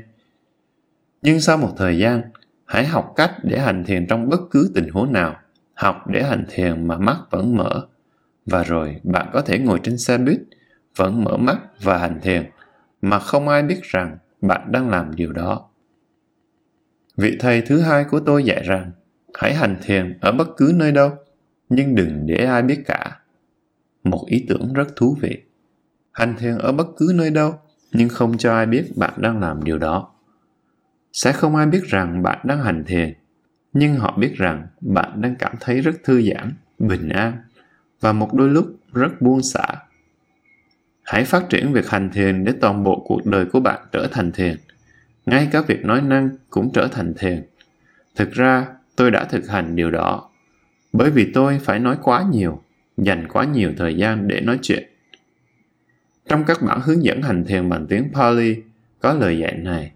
Nhưng sau một thời gian, hãy học cách để hành thiền trong bất cứ tình huống nào. Học để hành thiền mà mắt vẫn mở. Và rồi, bạn có thể ngồi trên xe buýt, vẫn mở mắt và hành thiền, mà không ai biết rằng bạn đang làm điều đó. Vị thầy thứ hai của tôi dạy rằng, hãy hành thiền ở bất cứ nơi đâu, nhưng đừng để ai biết cả một ý tưởng rất thú vị. Hành thiền ở bất cứ nơi đâu, nhưng không cho ai biết bạn đang làm điều đó. Sẽ không ai biết rằng bạn đang hành thiền, nhưng họ biết rằng bạn đang cảm thấy rất thư giãn, bình an và một đôi lúc rất buông xả. Hãy phát triển việc hành thiền để toàn bộ cuộc đời của bạn trở thành thiền. Ngay cả việc nói năng cũng trở thành thiền. Thực ra, tôi đã thực hành điều đó, bởi vì tôi phải nói quá nhiều dành quá nhiều thời gian để nói chuyện. Trong các bản hướng dẫn hành thiền bằng tiếng Pali, có lời dạy này.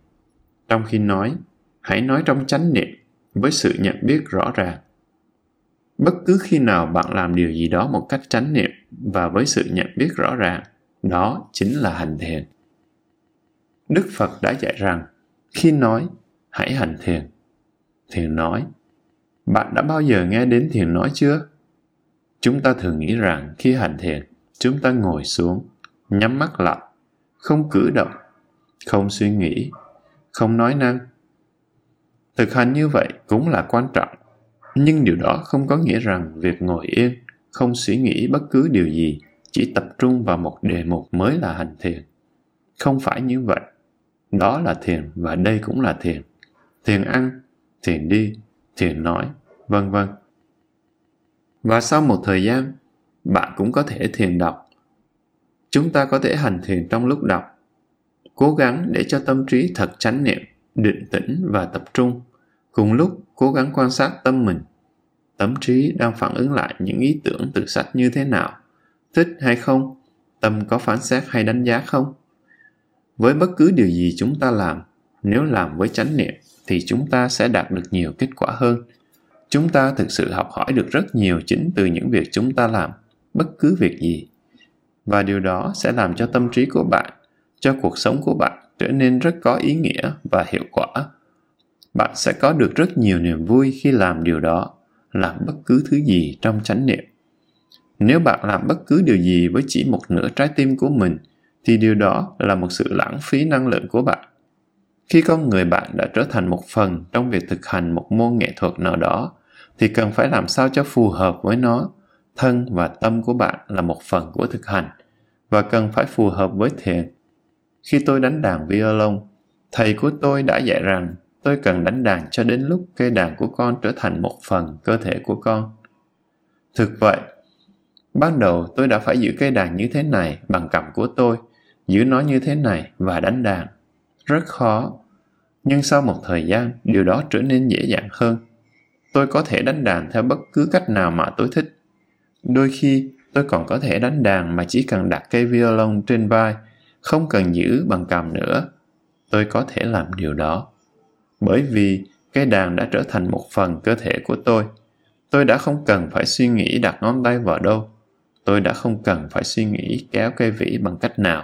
Trong khi nói, hãy nói trong chánh niệm, với sự nhận biết rõ ràng. Bất cứ khi nào bạn làm điều gì đó một cách chánh niệm và với sự nhận biết rõ ràng, đó chính là hành thiền. Đức phật đã dạy rằng, khi nói, hãy hành thiền. Thiền nói, bạn đã bao giờ nghe đến thiền nói chưa? Chúng ta thường nghĩ rằng khi hành thiền, chúng ta ngồi xuống, nhắm mắt lại, không cử động, không suy nghĩ, không nói năng. Thực hành như vậy cũng là quan trọng, nhưng điều đó không có nghĩa rằng việc ngồi yên, không suy nghĩ bất cứ điều gì, chỉ tập trung vào một đề mục mới là hành thiền. Không phải như vậy. Đó là thiền và đây cũng là thiền. Thiền ăn, thiền đi, thiền nói, vân vân và sau một thời gian, bạn cũng có thể thiền đọc. Chúng ta có thể hành thiền trong lúc đọc. Cố gắng để cho tâm trí thật chánh niệm, định tĩnh và tập trung. Cùng lúc, cố gắng quan sát tâm mình. Tâm trí đang phản ứng lại những ý tưởng từ sách như thế nào. Thích hay không? Tâm có phán xét hay đánh giá không? Với bất cứ điều gì chúng ta làm, nếu làm với chánh niệm, thì chúng ta sẽ đạt được nhiều kết quả hơn chúng ta thực sự học hỏi được rất nhiều chính từ những việc chúng ta làm, bất cứ việc gì. Và điều đó sẽ làm cho tâm trí của bạn, cho cuộc sống của bạn trở nên rất có ý nghĩa và hiệu quả. Bạn sẽ có được rất nhiều niềm vui khi làm điều đó, làm bất cứ thứ gì trong chánh niệm. Nếu bạn làm bất cứ điều gì với chỉ một nửa trái tim của mình, thì điều đó là một sự lãng phí năng lượng của bạn. Khi con người bạn đã trở thành một phần trong việc thực hành một môn nghệ thuật nào đó thì cần phải làm sao cho phù hợp với nó. Thân và tâm của bạn là một phần của thực hành, và cần phải phù hợp với thiền khi tôi đánh đàn violon, thầy của tôi đã dạy rằng tôi cần đánh đàn cho đến lúc cây đàn của con trở thành một phần cơ thể của con. Thực vậy, ban đầu tôi đã phải giữ cây đàn như thế này bằng cầm của tôi, giữ nó như thế này và đánh đàn. Rất khó, nhưng sau một thời gian, điều đó trở nên dễ dàng hơn tôi có thể đánh đàn theo bất cứ cách nào mà tôi thích. Đôi khi, tôi còn có thể đánh đàn mà chỉ cần đặt cây violon trên vai, không cần giữ bằng cầm nữa. Tôi có thể làm điều đó. Bởi vì cây đàn đã trở thành một phần cơ thể của tôi. Tôi đã không cần phải suy nghĩ đặt ngón tay vào đâu. Tôi đã không cần phải suy nghĩ kéo cây vĩ bằng cách nào.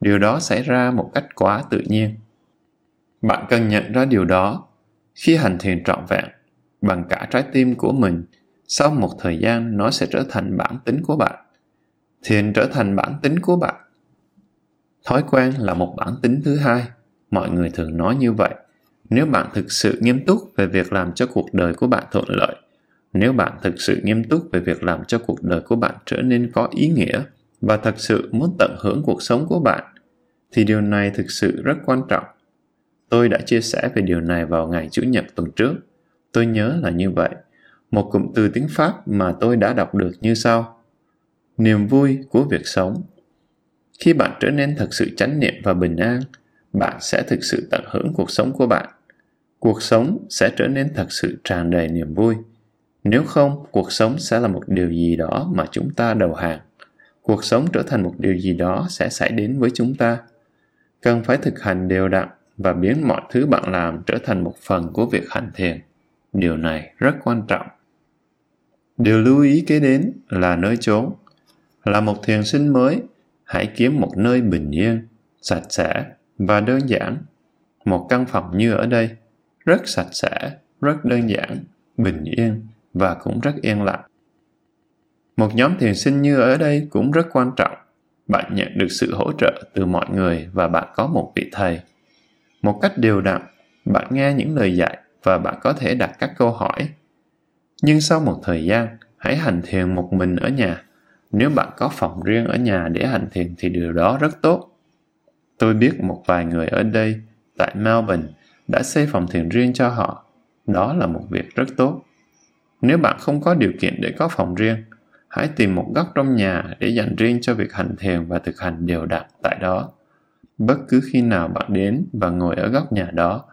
Điều đó xảy ra một cách quá tự nhiên. Bạn cần nhận ra điều đó. Khi hành thiền trọn vẹn bằng cả trái tim của mình, sau một thời gian nó sẽ trở thành bản tính của bạn. Thiền trở thành bản tính của bạn. Thói quen là một bản tính thứ hai. Mọi người thường nói như vậy. Nếu bạn thực sự nghiêm túc về việc làm cho cuộc đời của bạn thuận lợi, nếu bạn thực sự nghiêm túc về việc làm cho cuộc đời của bạn trở nên có ý nghĩa và thật sự muốn tận hưởng cuộc sống của bạn, thì điều này thực sự rất quan trọng. Tôi đã chia sẻ về điều này vào ngày chủ nhật tuần trước tôi nhớ là như vậy. Một cụm từ tiếng pháp mà tôi đã đọc được như sau. Niềm vui của việc sống. Khi bạn trở nên thật sự chánh niệm và bình an, bạn sẽ thực sự tận hưởng cuộc sống của bạn. Cuộc sống sẽ trở nên thật sự tràn đầy niềm vui. Nếu không, cuộc sống sẽ là một điều gì đó mà chúng ta đầu hàng. Cuộc sống trở thành một điều gì đó sẽ xảy đến với chúng ta. Cần phải thực hành đều đặn và biến mọi thứ bạn làm trở thành một phần của việc hành thiền điều này rất quan trọng điều lưu ý kế đến là nơi chốn là một thiền sinh mới hãy kiếm một nơi bình yên sạch sẽ và đơn giản một căn phòng như ở đây rất sạch sẽ, rất đơn giản, bình yên và cũng rất yên lặng. Một nhóm thiền sinh như ở đây cũng rất quan trọng. Bạn nhận được sự hỗ trợ từ mọi người và bạn có một vị thầy. Một cách đều đặn, bạn nghe những lời dạy và bạn có thể đặt các câu hỏi. Nhưng sau một thời gian, hãy hành thiền một mình ở nhà. Nếu bạn có phòng riêng ở nhà để hành thiền thì điều đó rất tốt. Tôi biết một vài người ở đây, tại Melbourne, đã xây phòng thiền riêng cho họ. Đó là một việc rất tốt. Nếu bạn không có điều kiện để có phòng riêng, hãy tìm một góc trong nhà để dành riêng cho việc hành thiền và thực hành đều đặn tại đó. Bất cứ khi nào bạn đến và ngồi ở góc nhà đó,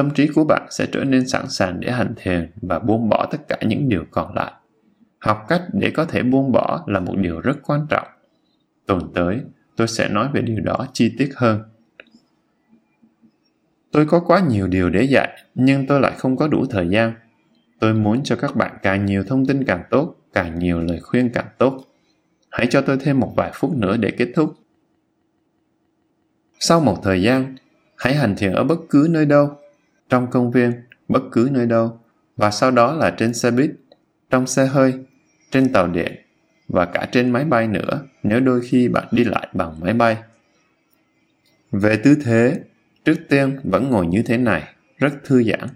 tâm trí của bạn sẽ trở nên sẵn sàng để hành thiền và buông bỏ tất cả những điều còn lại. Học cách để có thể buông bỏ là một điều rất quan trọng. Tuần tới, tôi sẽ nói về điều đó chi tiết hơn. Tôi có quá nhiều điều để dạy, nhưng tôi lại không có đủ thời gian. Tôi muốn cho các bạn càng nhiều thông tin càng tốt, càng nhiều lời khuyên càng tốt. Hãy cho tôi thêm một vài phút nữa để kết thúc. Sau một thời gian, hãy hành thiền ở bất cứ nơi đâu, trong công viên, bất cứ nơi đâu, và sau đó là trên xe buýt, trong xe hơi, trên tàu điện và cả trên máy bay nữa nếu đôi khi bạn đi lại bằng máy bay. Về tư thế, trước tiên vẫn ngồi như thế này, rất thư giãn.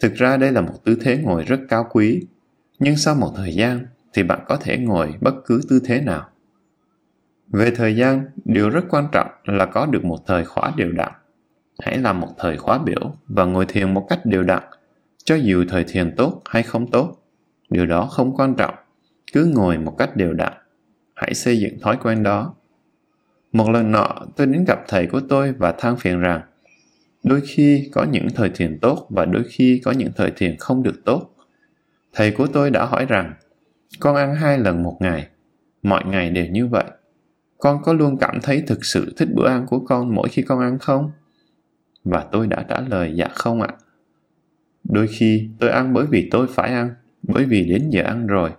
Thực ra đây là một tư thế ngồi rất cao quý, nhưng sau một thời gian thì bạn có thể ngồi bất cứ tư thế nào. Về thời gian, điều rất quan trọng là có được một thời khóa đều đặn. Hãy làm một thời khóa biểu và ngồi thiền một cách đều đặn, cho dù thời thiền tốt hay không tốt. Điều đó không quan trọng, cứ ngồi một cách đều đặn. Hãy xây dựng thói quen đó. Một lần nọ, tôi đến gặp thầy của tôi và than phiền rằng đôi khi có những thời thiền tốt và đôi khi có những thời thiền không được tốt. Thầy của tôi đã hỏi rằng con ăn hai lần một ngày, mọi ngày đều như vậy con có luôn cảm thấy thực sự thích bữa ăn của con mỗi khi con ăn không và tôi đã trả lời dạ không ạ. Đôi khi tôi ăn bởi vì tôi phải ăn, bởi vì đến giờ ăn rồi.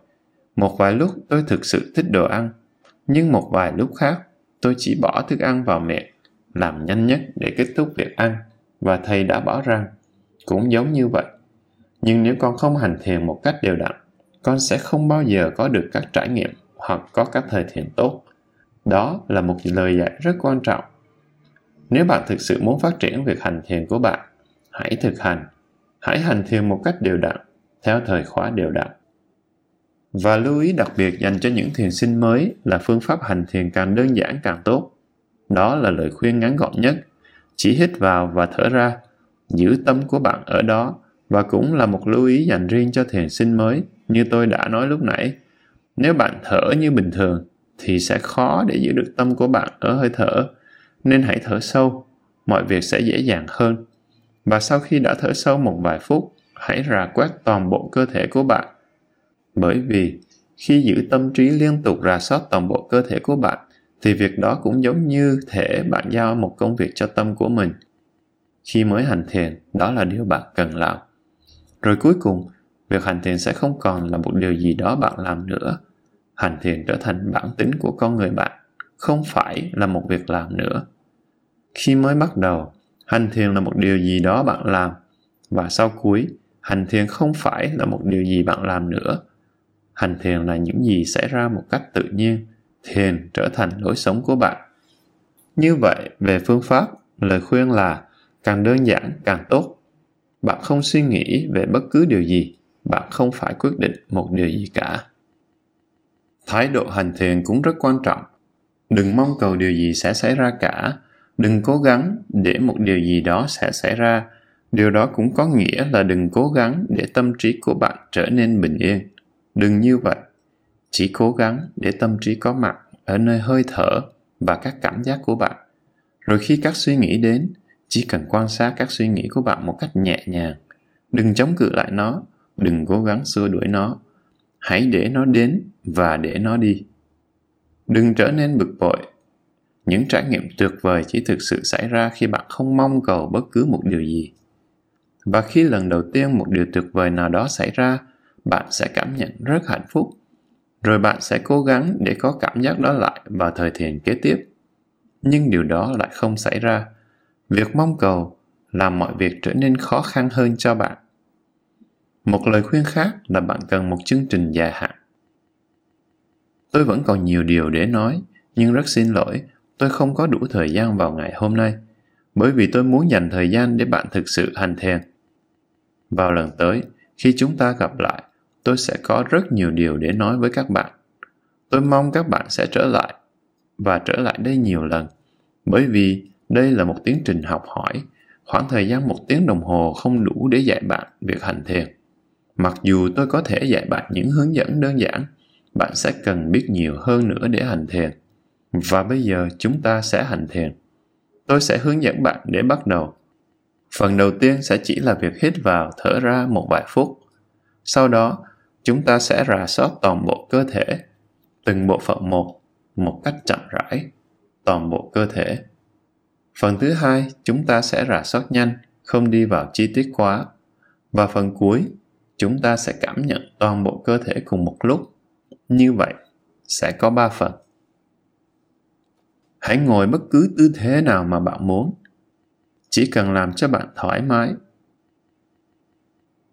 Một vài lúc tôi thực sự thích đồ ăn, nhưng một vài lúc khác, tôi chỉ bỏ thức ăn vào miệng, làm nhanh nhất để kết thúc việc ăn, và thầy đã bảo rằng, cũng giống như vậy. Nhưng nếu con không hành thiền một cách đều đặn, con sẽ không bao giờ có được các trải nghiệm hoặc có các thời thiền tốt. Đó là một lời dạy rất quan trọng. Nếu bạn thực sự muốn phát triển việc hành thiền của bạn, hãy thực hành. Hãy hành thiền một cách đều đặn, theo thời khóa đều đặn. Và lưu ý đặc biệt dành cho những thiền sinh mới là phương pháp hành thiền càng đơn giản càng tốt. Đó là lời khuyên ngắn gọn nhất. Chỉ hít vào và thở ra, giữ tâm của bạn ở đó và cũng là một lưu ý dành riêng cho thiền sinh mới như tôi đã nói lúc nãy. Nếu bạn thở như bình thường thì sẽ khó để giữ được tâm của bạn ở hơi thở nên hãy thở sâu, mọi việc sẽ dễ dàng hơn. Và sau khi đã thở sâu một vài phút, hãy rà quét toàn bộ cơ thể của bạn. Bởi vì khi giữ tâm trí liên tục rà soát toàn bộ cơ thể của bạn, thì việc đó cũng giống như thể bạn giao một công việc cho tâm của mình. Khi mới hành thiền, đó là điều bạn cần làm. Rồi cuối cùng, việc hành thiền sẽ không còn là một điều gì đó bạn làm nữa. Hành thiền trở thành bản tính của con người bạn, không phải là một việc làm nữa khi mới bắt đầu, hành thiền là một điều gì đó bạn làm. Và sau cuối, hành thiền không phải là một điều gì bạn làm nữa. Hành thiền là những gì xảy ra một cách tự nhiên, thiền trở thành lối sống của bạn. Như vậy, về phương pháp, lời khuyên là càng đơn giản, càng tốt. Bạn không suy nghĩ về bất cứ điều gì, bạn không phải quyết định một điều gì cả. Thái độ hành thiền cũng rất quan trọng. Đừng mong cầu điều gì sẽ xảy ra cả đừng cố gắng để một điều gì đó sẽ xảy ra. Điều đó cũng có nghĩa là đừng cố gắng để tâm trí của bạn trở nên bình yên. Đừng như vậy. Chỉ cố gắng để tâm trí có mặt ở nơi hơi thở và các cảm giác của bạn. Rồi khi các suy nghĩ đến, chỉ cần quan sát các suy nghĩ của bạn một cách nhẹ nhàng. Đừng chống cự lại nó. Đừng cố gắng xua đuổi nó. Hãy để nó đến và để nó đi. Đừng trở nên bực bội những trải nghiệm tuyệt vời chỉ thực sự xảy ra khi bạn không mong cầu bất cứ một điều gì. Và khi lần đầu tiên một điều tuyệt vời nào đó xảy ra, bạn sẽ cảm nhận rất hạnh phúc. Rồi bạn sẽ cố gắng để có cảm giác đó lại vào thời thiền kế tiếp. Nhưng điều đó lại không xảy ra. Việc mong cầu làm mọi việc trở nên khó khăn hơn cho bạn. Một lời khuyên khác là bạn cần một chương trình dài hạn. Tôi vẫn còn nhiều điều để nói, nhưng rất xin lỗi tôi không có đủ thời gian vào ngày hôm nay, bởi vì tôi muốn dành thời gian để bạn thực sự hành thiền. Vào lần tới, khi chúng ta gặp lại, tôi sẽ có rất nhiều điều để nói với các bạn. Tôi mong các bạn sẽ trở lại, và trở lại đây nhiều lần, bởi vì đây là một tiến trình học hỏi. Khoảng thời gian một tiếng đồng hồ không đủ để dạy bạn việc hành thiền. Mặc dù tôi có thể dạy bạn những hướng dẫn đơn giản, bạn sẽ cần biết nhiều hơn nữa để hành thiền và bây giờ chúng ta sẽ hành thiền. Tôi sẽ hướng dẫn bạn để bắt đầu. Phần đầu tiên sẽ chỉ là việc hít vào, thở ra một vài phút. Sau đó, chúng ta sẽ rà soát toàn bộ cơ thể, từng bộ phận một một cách chậm rãi, toàn bộ cơ thể. Phần thứ hai, chúng ta sẽ rà soát nhanh, không đi vào chi tiết quá. Và phần cuối, chúng ta sẽ cảm nhận toàn bộ cơ thể cùng một lúc. Như vậy, sẽ có ba phần hãy ngồi bất cứ tư thế nào mà bạn muốn. Chỉ cần làm cho bạn thoải mái.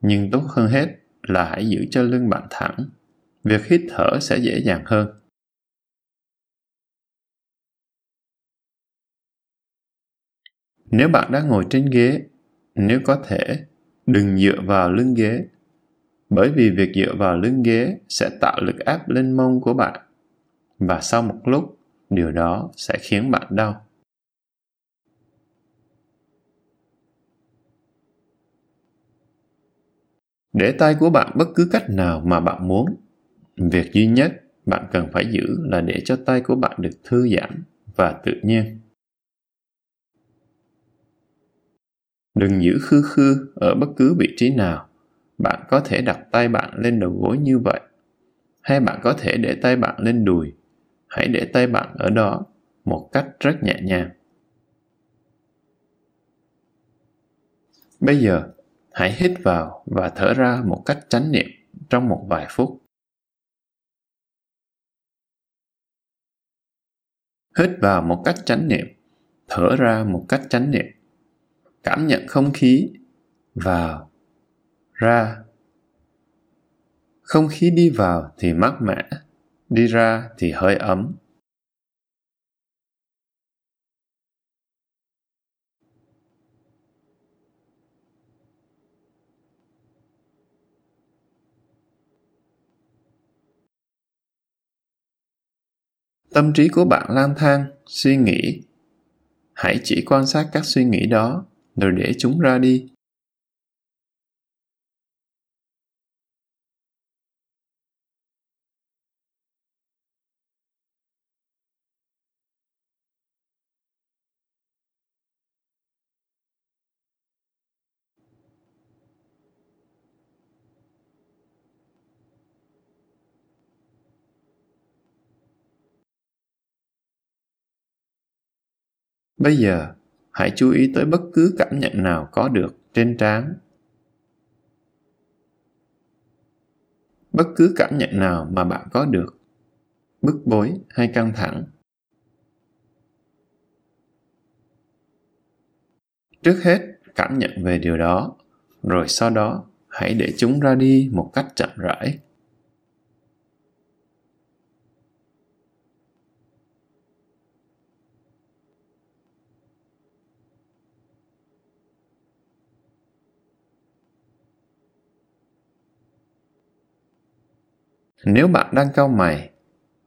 Nhưng tốt hơn hết là hãy giữ cho lưng bạn thẳng. Việc hít thở sẽ dễ dàng hơn. Nếu bạn đang ngồi trên ghế, nếu có thể, đừng dựa vào lưng ghế. Bởi vì việc dựa vào lưng ghế sẽ tạo lực áp lên mông của bạn. Và sau một lúc điều đó sẽ khiến bạn đau. Để tay của bạn bất cứ cách nào mà bạn muốn, việc duy nhất bạn cần phải giữ là để cho tay của bạn được thư giãn và tự nhiên. Đừng giữ khư khư ở bất cứ vị trí nào. Bạn có thể đặt tay bạn lên đầu gối như vậy, hay bạn có thể để tay bạn lên đùi hãy để tay bạn ở đó một cách rất nhẹ nhàng. Bây giờ, hãy hít vào và thở ra một cách chánh niệm trong một vài phút. Hít vào một cách chánh niệm, thở ra một cách chánh niệm. Cảm nhận không khí, vào, ra. Không khí đi vào thì mát mẻ đi ra thì hơi ấm. Tâm trí của bạn lang thang, suy nghĩ. Hãy chỉ quan sát các suy nghĩ đó, rồi để chúng ra đi. Bây giờ, hãy chú ý tới bất cứ cảm nhận nào có được trên trán. Bất cứ cảm nhận nào mà bạn có được, bức bối hay căng thẳng. Trước hết, cảm nhận về điều đó, rồi sau đó hãy để chúng ra đi một cách chậm rãi. Nếu bạn đang cau mày,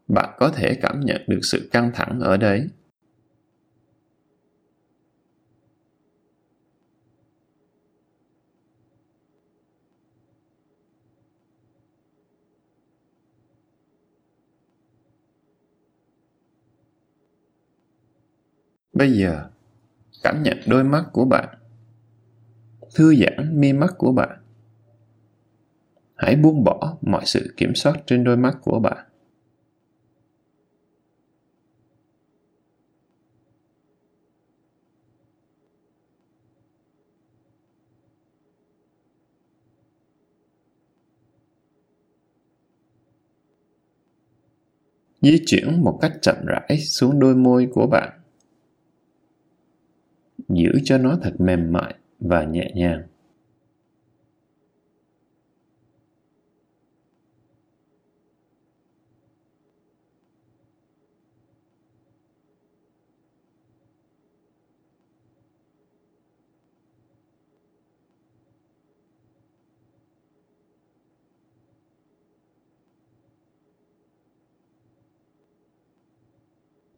bạn có thể cảm nhận được sự căng thẳng ở đấy. Bây giờ, cảm nhận đôi mắt của bạn. Thư giãn mi mắt của bạn hãy buông bỏ mọi sự kiểm soát trên đôi mắt của bạn. Di chuyển một cách chậm rãi xuống đôi môi của bạn. Giữ cho nó thật mềm mại và nhẹ nhàng.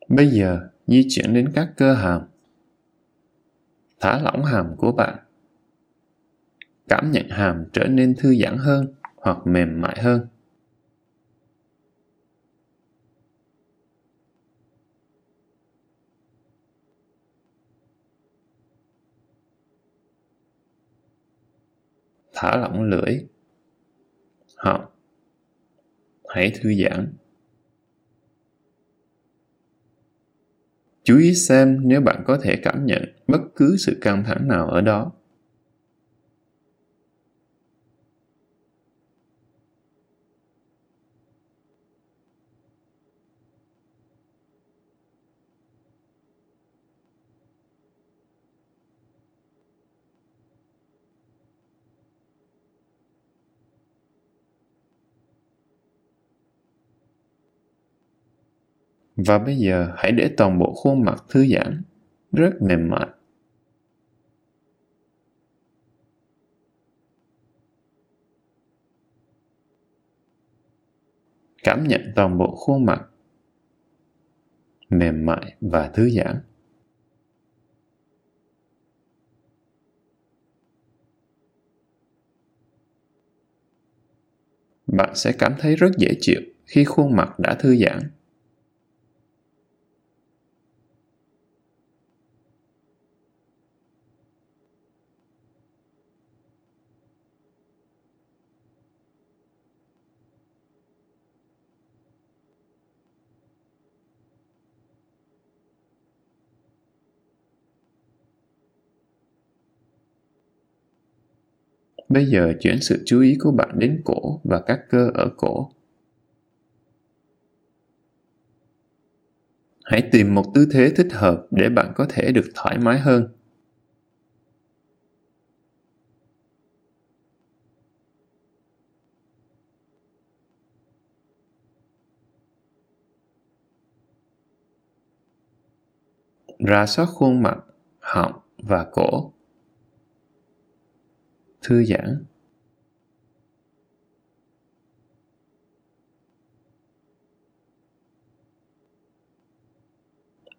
Bây giờ, di chuyển đến các cơ hàm. Thả lỏng hàm của bạn. Cảm nhận hàm trở nên thư giãn hơn hoặc mềm mại hơn. Thả lỏng lưỡi. Họng. Hãy thư giãn. Chú ý xem nếu bạn có thể cảm nhận bất cứ sự căng thẳng nào ở đó. Và bây giờ hãy để toàn bộ khuôn mặt thư giãn, rất mềm mại. Cảm nhận toàn bộ khuôn mặt mềm mại và thư giãn. Bạn sẽ cảm thấy rất dễ chịu khi khuôn mặt đã thư giãn. Bây giờ chuyển sự chú ý của bạn đến cổ và các cơ ở cổ. Hãy tìm một tư thế thích hợp để bạn có thể được thoải mái hơn. Ra soát khuôn mặt, họng và cổ thư giãn.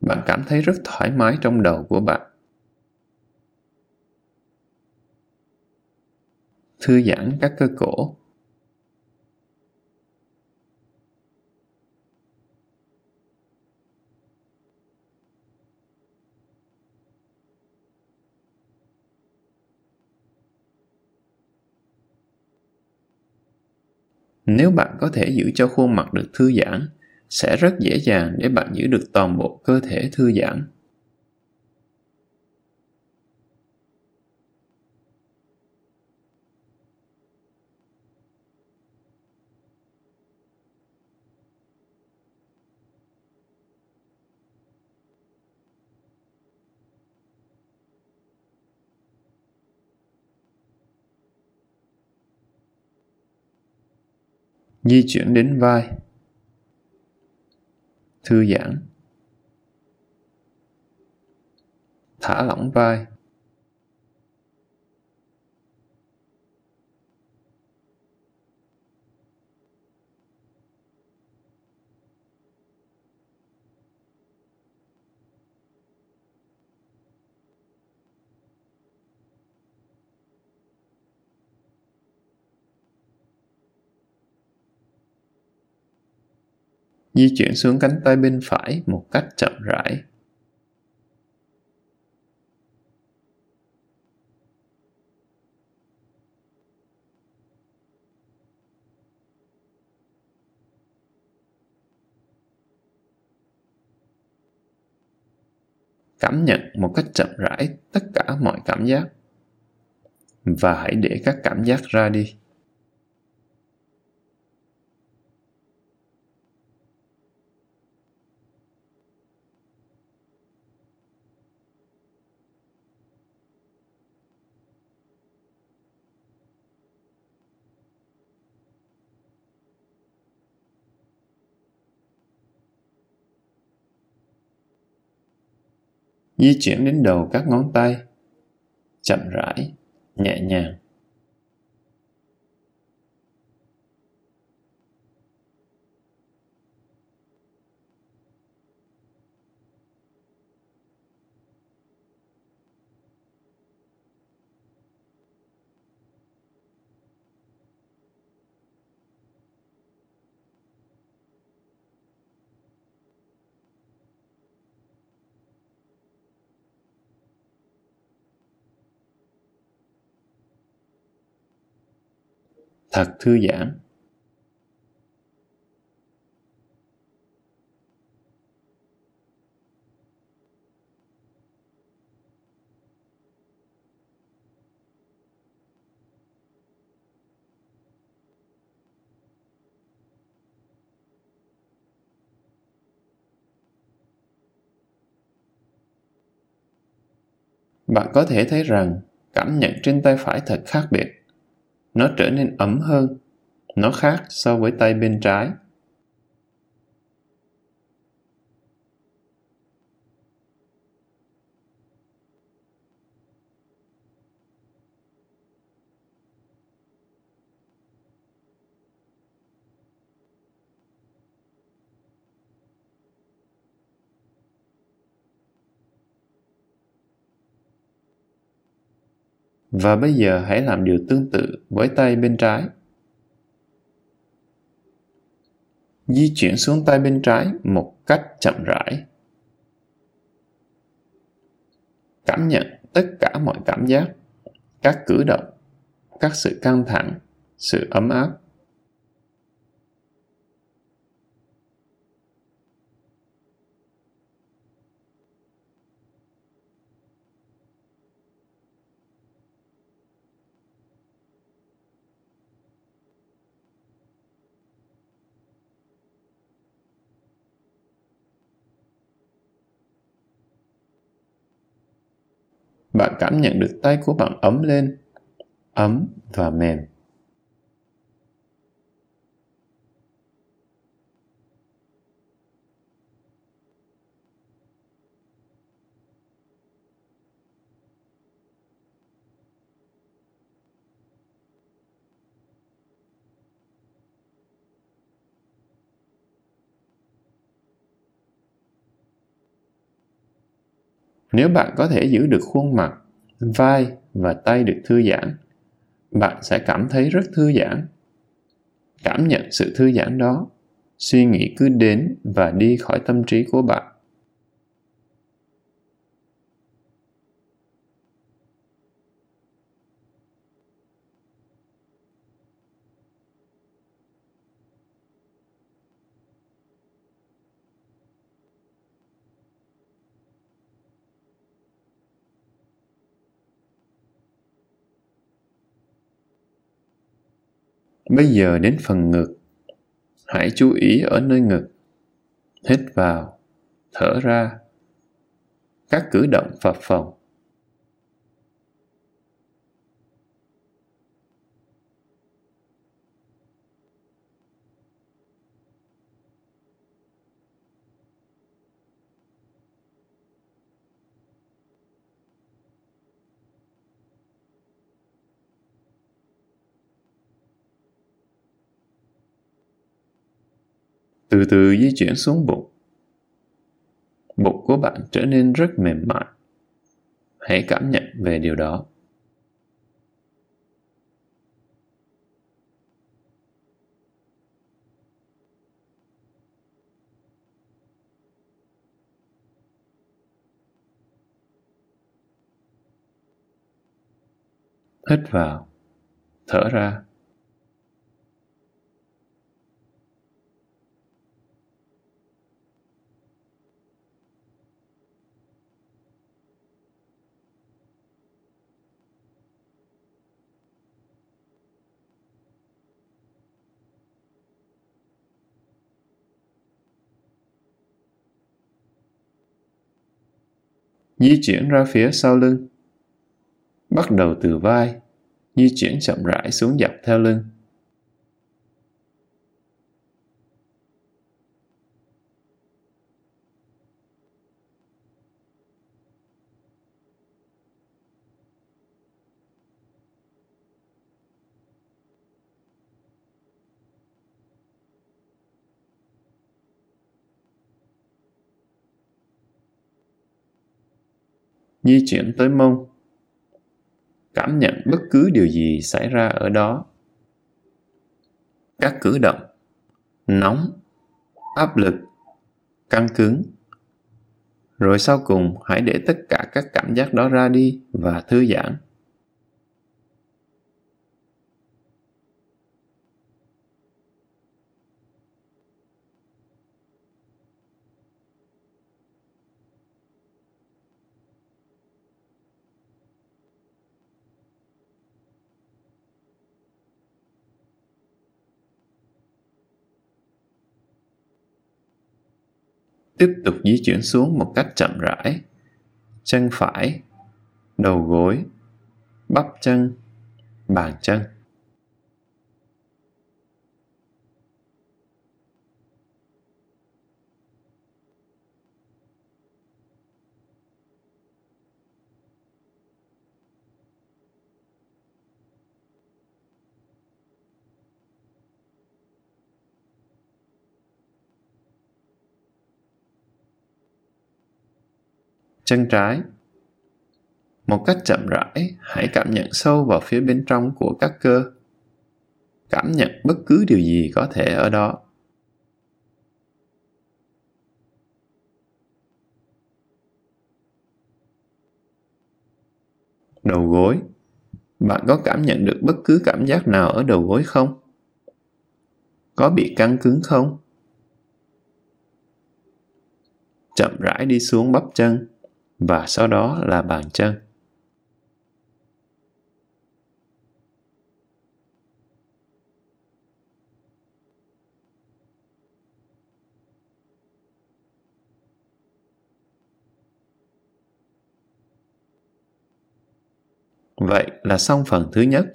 Bạn cảm thấy rất thoải mái trong đầu của bạn. Thư giãn các cơ cổ. Nếu bạn có thể giữ cho khuôn mặt được thư giãn, sẽ rất dễ dàng để bạn giữ được toàn bộ cơ thể thư giãn. Di chuyển đến vai. Thư giãn. Thả lỏng vai. Di chuyển xuống cánh tay bên phải một cách chậm rãi. Cảm nhận một cách chậm rãi tất cả mọi cảm giác. Và hãy để các cảm giác ra đi. Di chuyển đến đầu các ngón tay chậm rãi nhẹ nhàng. Thật thư giãn. Bạn có thể thấy rằng, cảm nhận trên tay phải thật khác biệt nó trở nên ấm hơn nó khác so với tay bên trái. Và bây giờ hãy làm điều tương tự với tay bên trái. Di chuyển xuống tay bên trái một cách chậm rãi. Cảm nhận tất cả mọi cảm giác, các cử động, các sự căng thẳng, sự ấm áp bạn cảm nhận được tay của bạn ấm lên ấm và mềm. Nếu bạn có thể giữ được khuôn mặt, vai và tay được thư giãn, bạn sẽ cảm thấy rất thư giãn. Cảm nhận sự thư giãn đó, suy nghĩ cứ đến và đi khỏi tâm trí của bạn. Bây giờ đến phần ngực. Hãy chú ý ở nơi ngực. Hít vào, thở ra. Các cử động phập phồng. Từ từ di chuyển xuống bụng. Bụng của bạn trở nên rất mềm mại. Hãy cảm nhận về điều đó. Hít vào, thở ra. Di chuyển ra phía sau lưng. Bắt đầu từ vai, di chuyển chậm rãi xuống dọc theo lưng. Di chuyển tới mông, cảm nhận bất cứ điều gì xảy ra ở đó. Các cử động, nóng, áp lực, căng cứng. Rồi sau cùng hãy để tất cả các cảm giác đó ra đi và thư giãn. Tiếp tục di chuyển xuống một cách chậm rãi. Chân phải, đầu gối, bắp chân, bàn chân. Chân trái. Một cách chậm rãi, hãy cảm nhận sâu vào phía bên trong của các cơ. Cảm nhận bất cứ điều gì có thể ở đó. Đầu gối. Bạn có cảm nhận được bất cứ cảm giác nào ở đầu gối không? Có bị căng cứng không? Chậm rãi đi xuống bắp chân và sau đó là bàn chân Vậy là xong phần thứ nhất.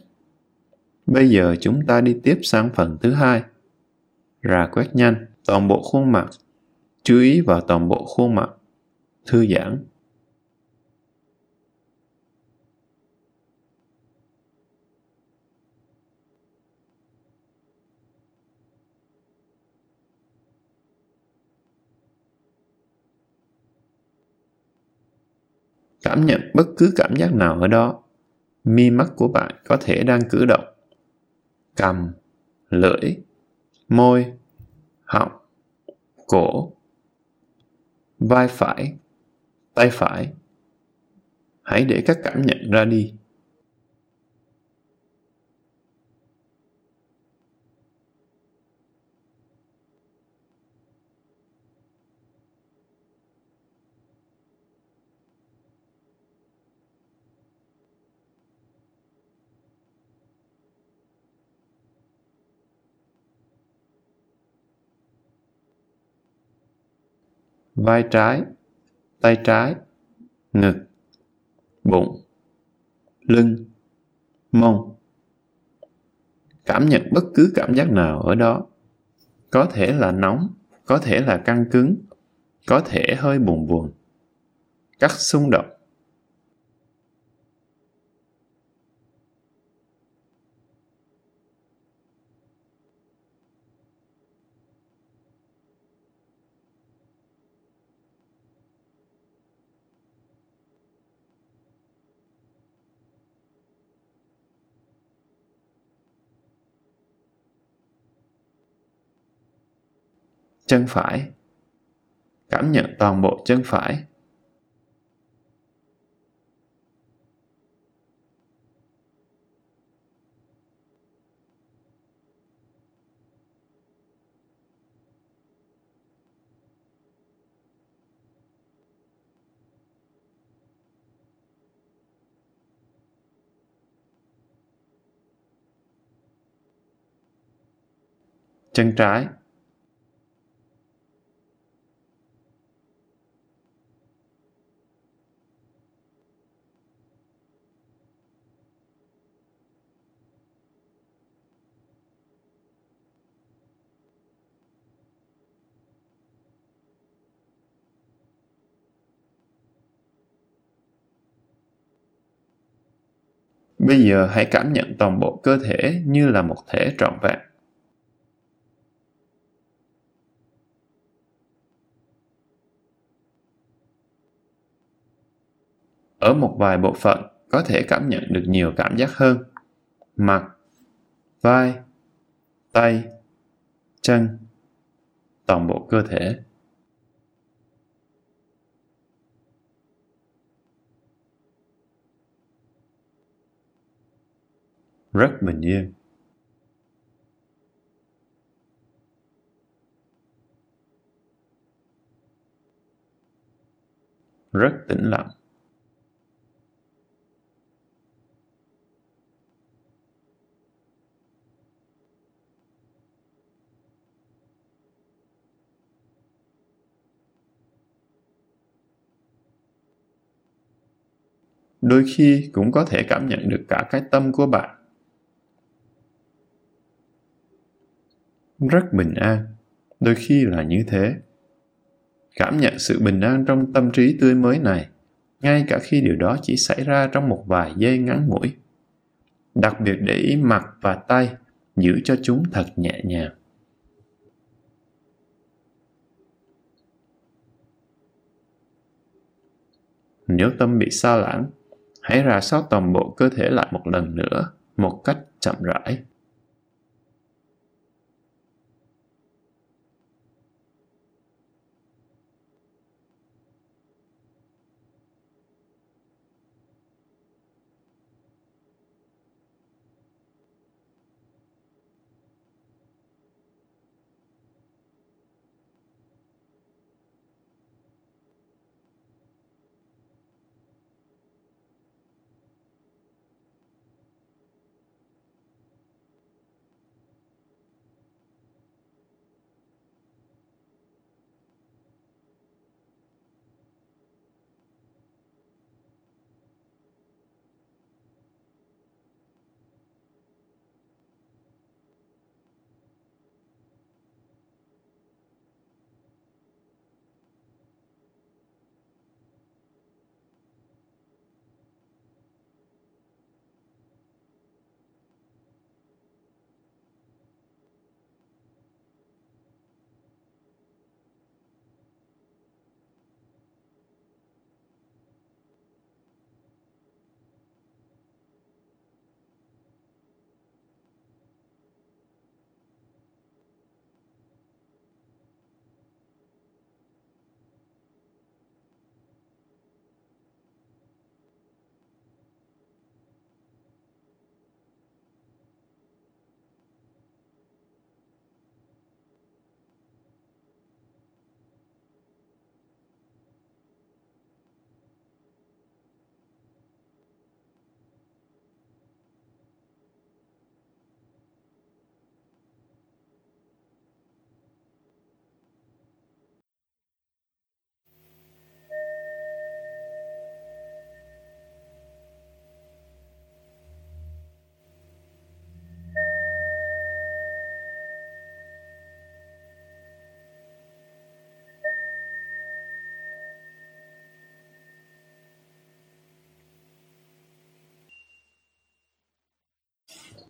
Bây giờ chúng ta đi tiếp sang phần thứ hai. Rà quét nhanh toàn bộ khuôn mặt. Chú ý vào toàn bộ khuôn mặt. Thư giãn cảm nhận bất cứ cảm giác nào ở đó. Mi mắt của bạn có thể đang cử động. Cầm, lưỡi, môi, họng, cổ, vai phải, tay phải. Hãy để các cảm nhận ra đi. Vai trái, tay trái, ngực, bụng, lưng, mông. Cảm nhận bất cứ cảm giác nào ở đó. Có thể là nóng, có thể là căng cứng, có thể hơi buồn buồn. Các xung động chân phải. Cảm nhận toàn bộ chân phải. Chân trái. Bây giờ hãy cảm nhận toàn bộ cơ thể như là một thể trọn vẹn. ở một vài bộ phận, có thể cảm nhận được nhiều cảm giác hơn mặt, vai, tay, chân, toàn bộ cơ thể rất bình yên rất tĩnh lặng. Đôi khi cũng có thể cảm nhận được cả cái tâm của bạn. Rất bình an. Đôi khi là như thế. Cảm nhận sự bình an trong tâm trí tươi mới này, ngay cả khi điều đó chỉ xảy ra trong một vài giây ngắn ngủi. Đặc biệt để ý mặt và tay, giữ cho chúng thật nhẹ nhàng. Nếu tâm bị xa lãng, hãy rà soát toàn bộ cơ thể lại một lần nữa, một cách chậm rãi.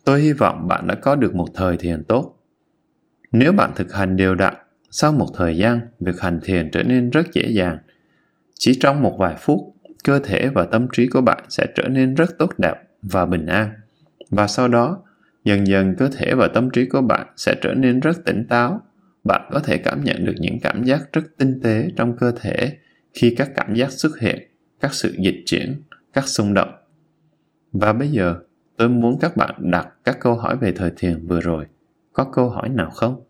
Tôi hy vọng bạn đã có được một thời thiền tốt. Nếu bạn thực hành đều đặn, sau một thời gian, việc hành thiền trở nên rất dễ dàng. Chỉ trong một vài phút, cơ thể và tâm trí của bạn sẽ trở nên rất tốt đẹp và bình an. Và sau đó, dần dần cơ thể và tâm trí của bạn sẽ trở nên rất tỉnh táo. Bạn có thể cảm nhận được những cảm giác rất tinh tế trong cơ thể khi các cảm giác xuất hiện, các sự dịch chuyển, các xung động. Và bây giờ, Tôi muốn các bạn đặt các câu hỏi về thời thiền vừa rồi. Có câu hỏi nào không?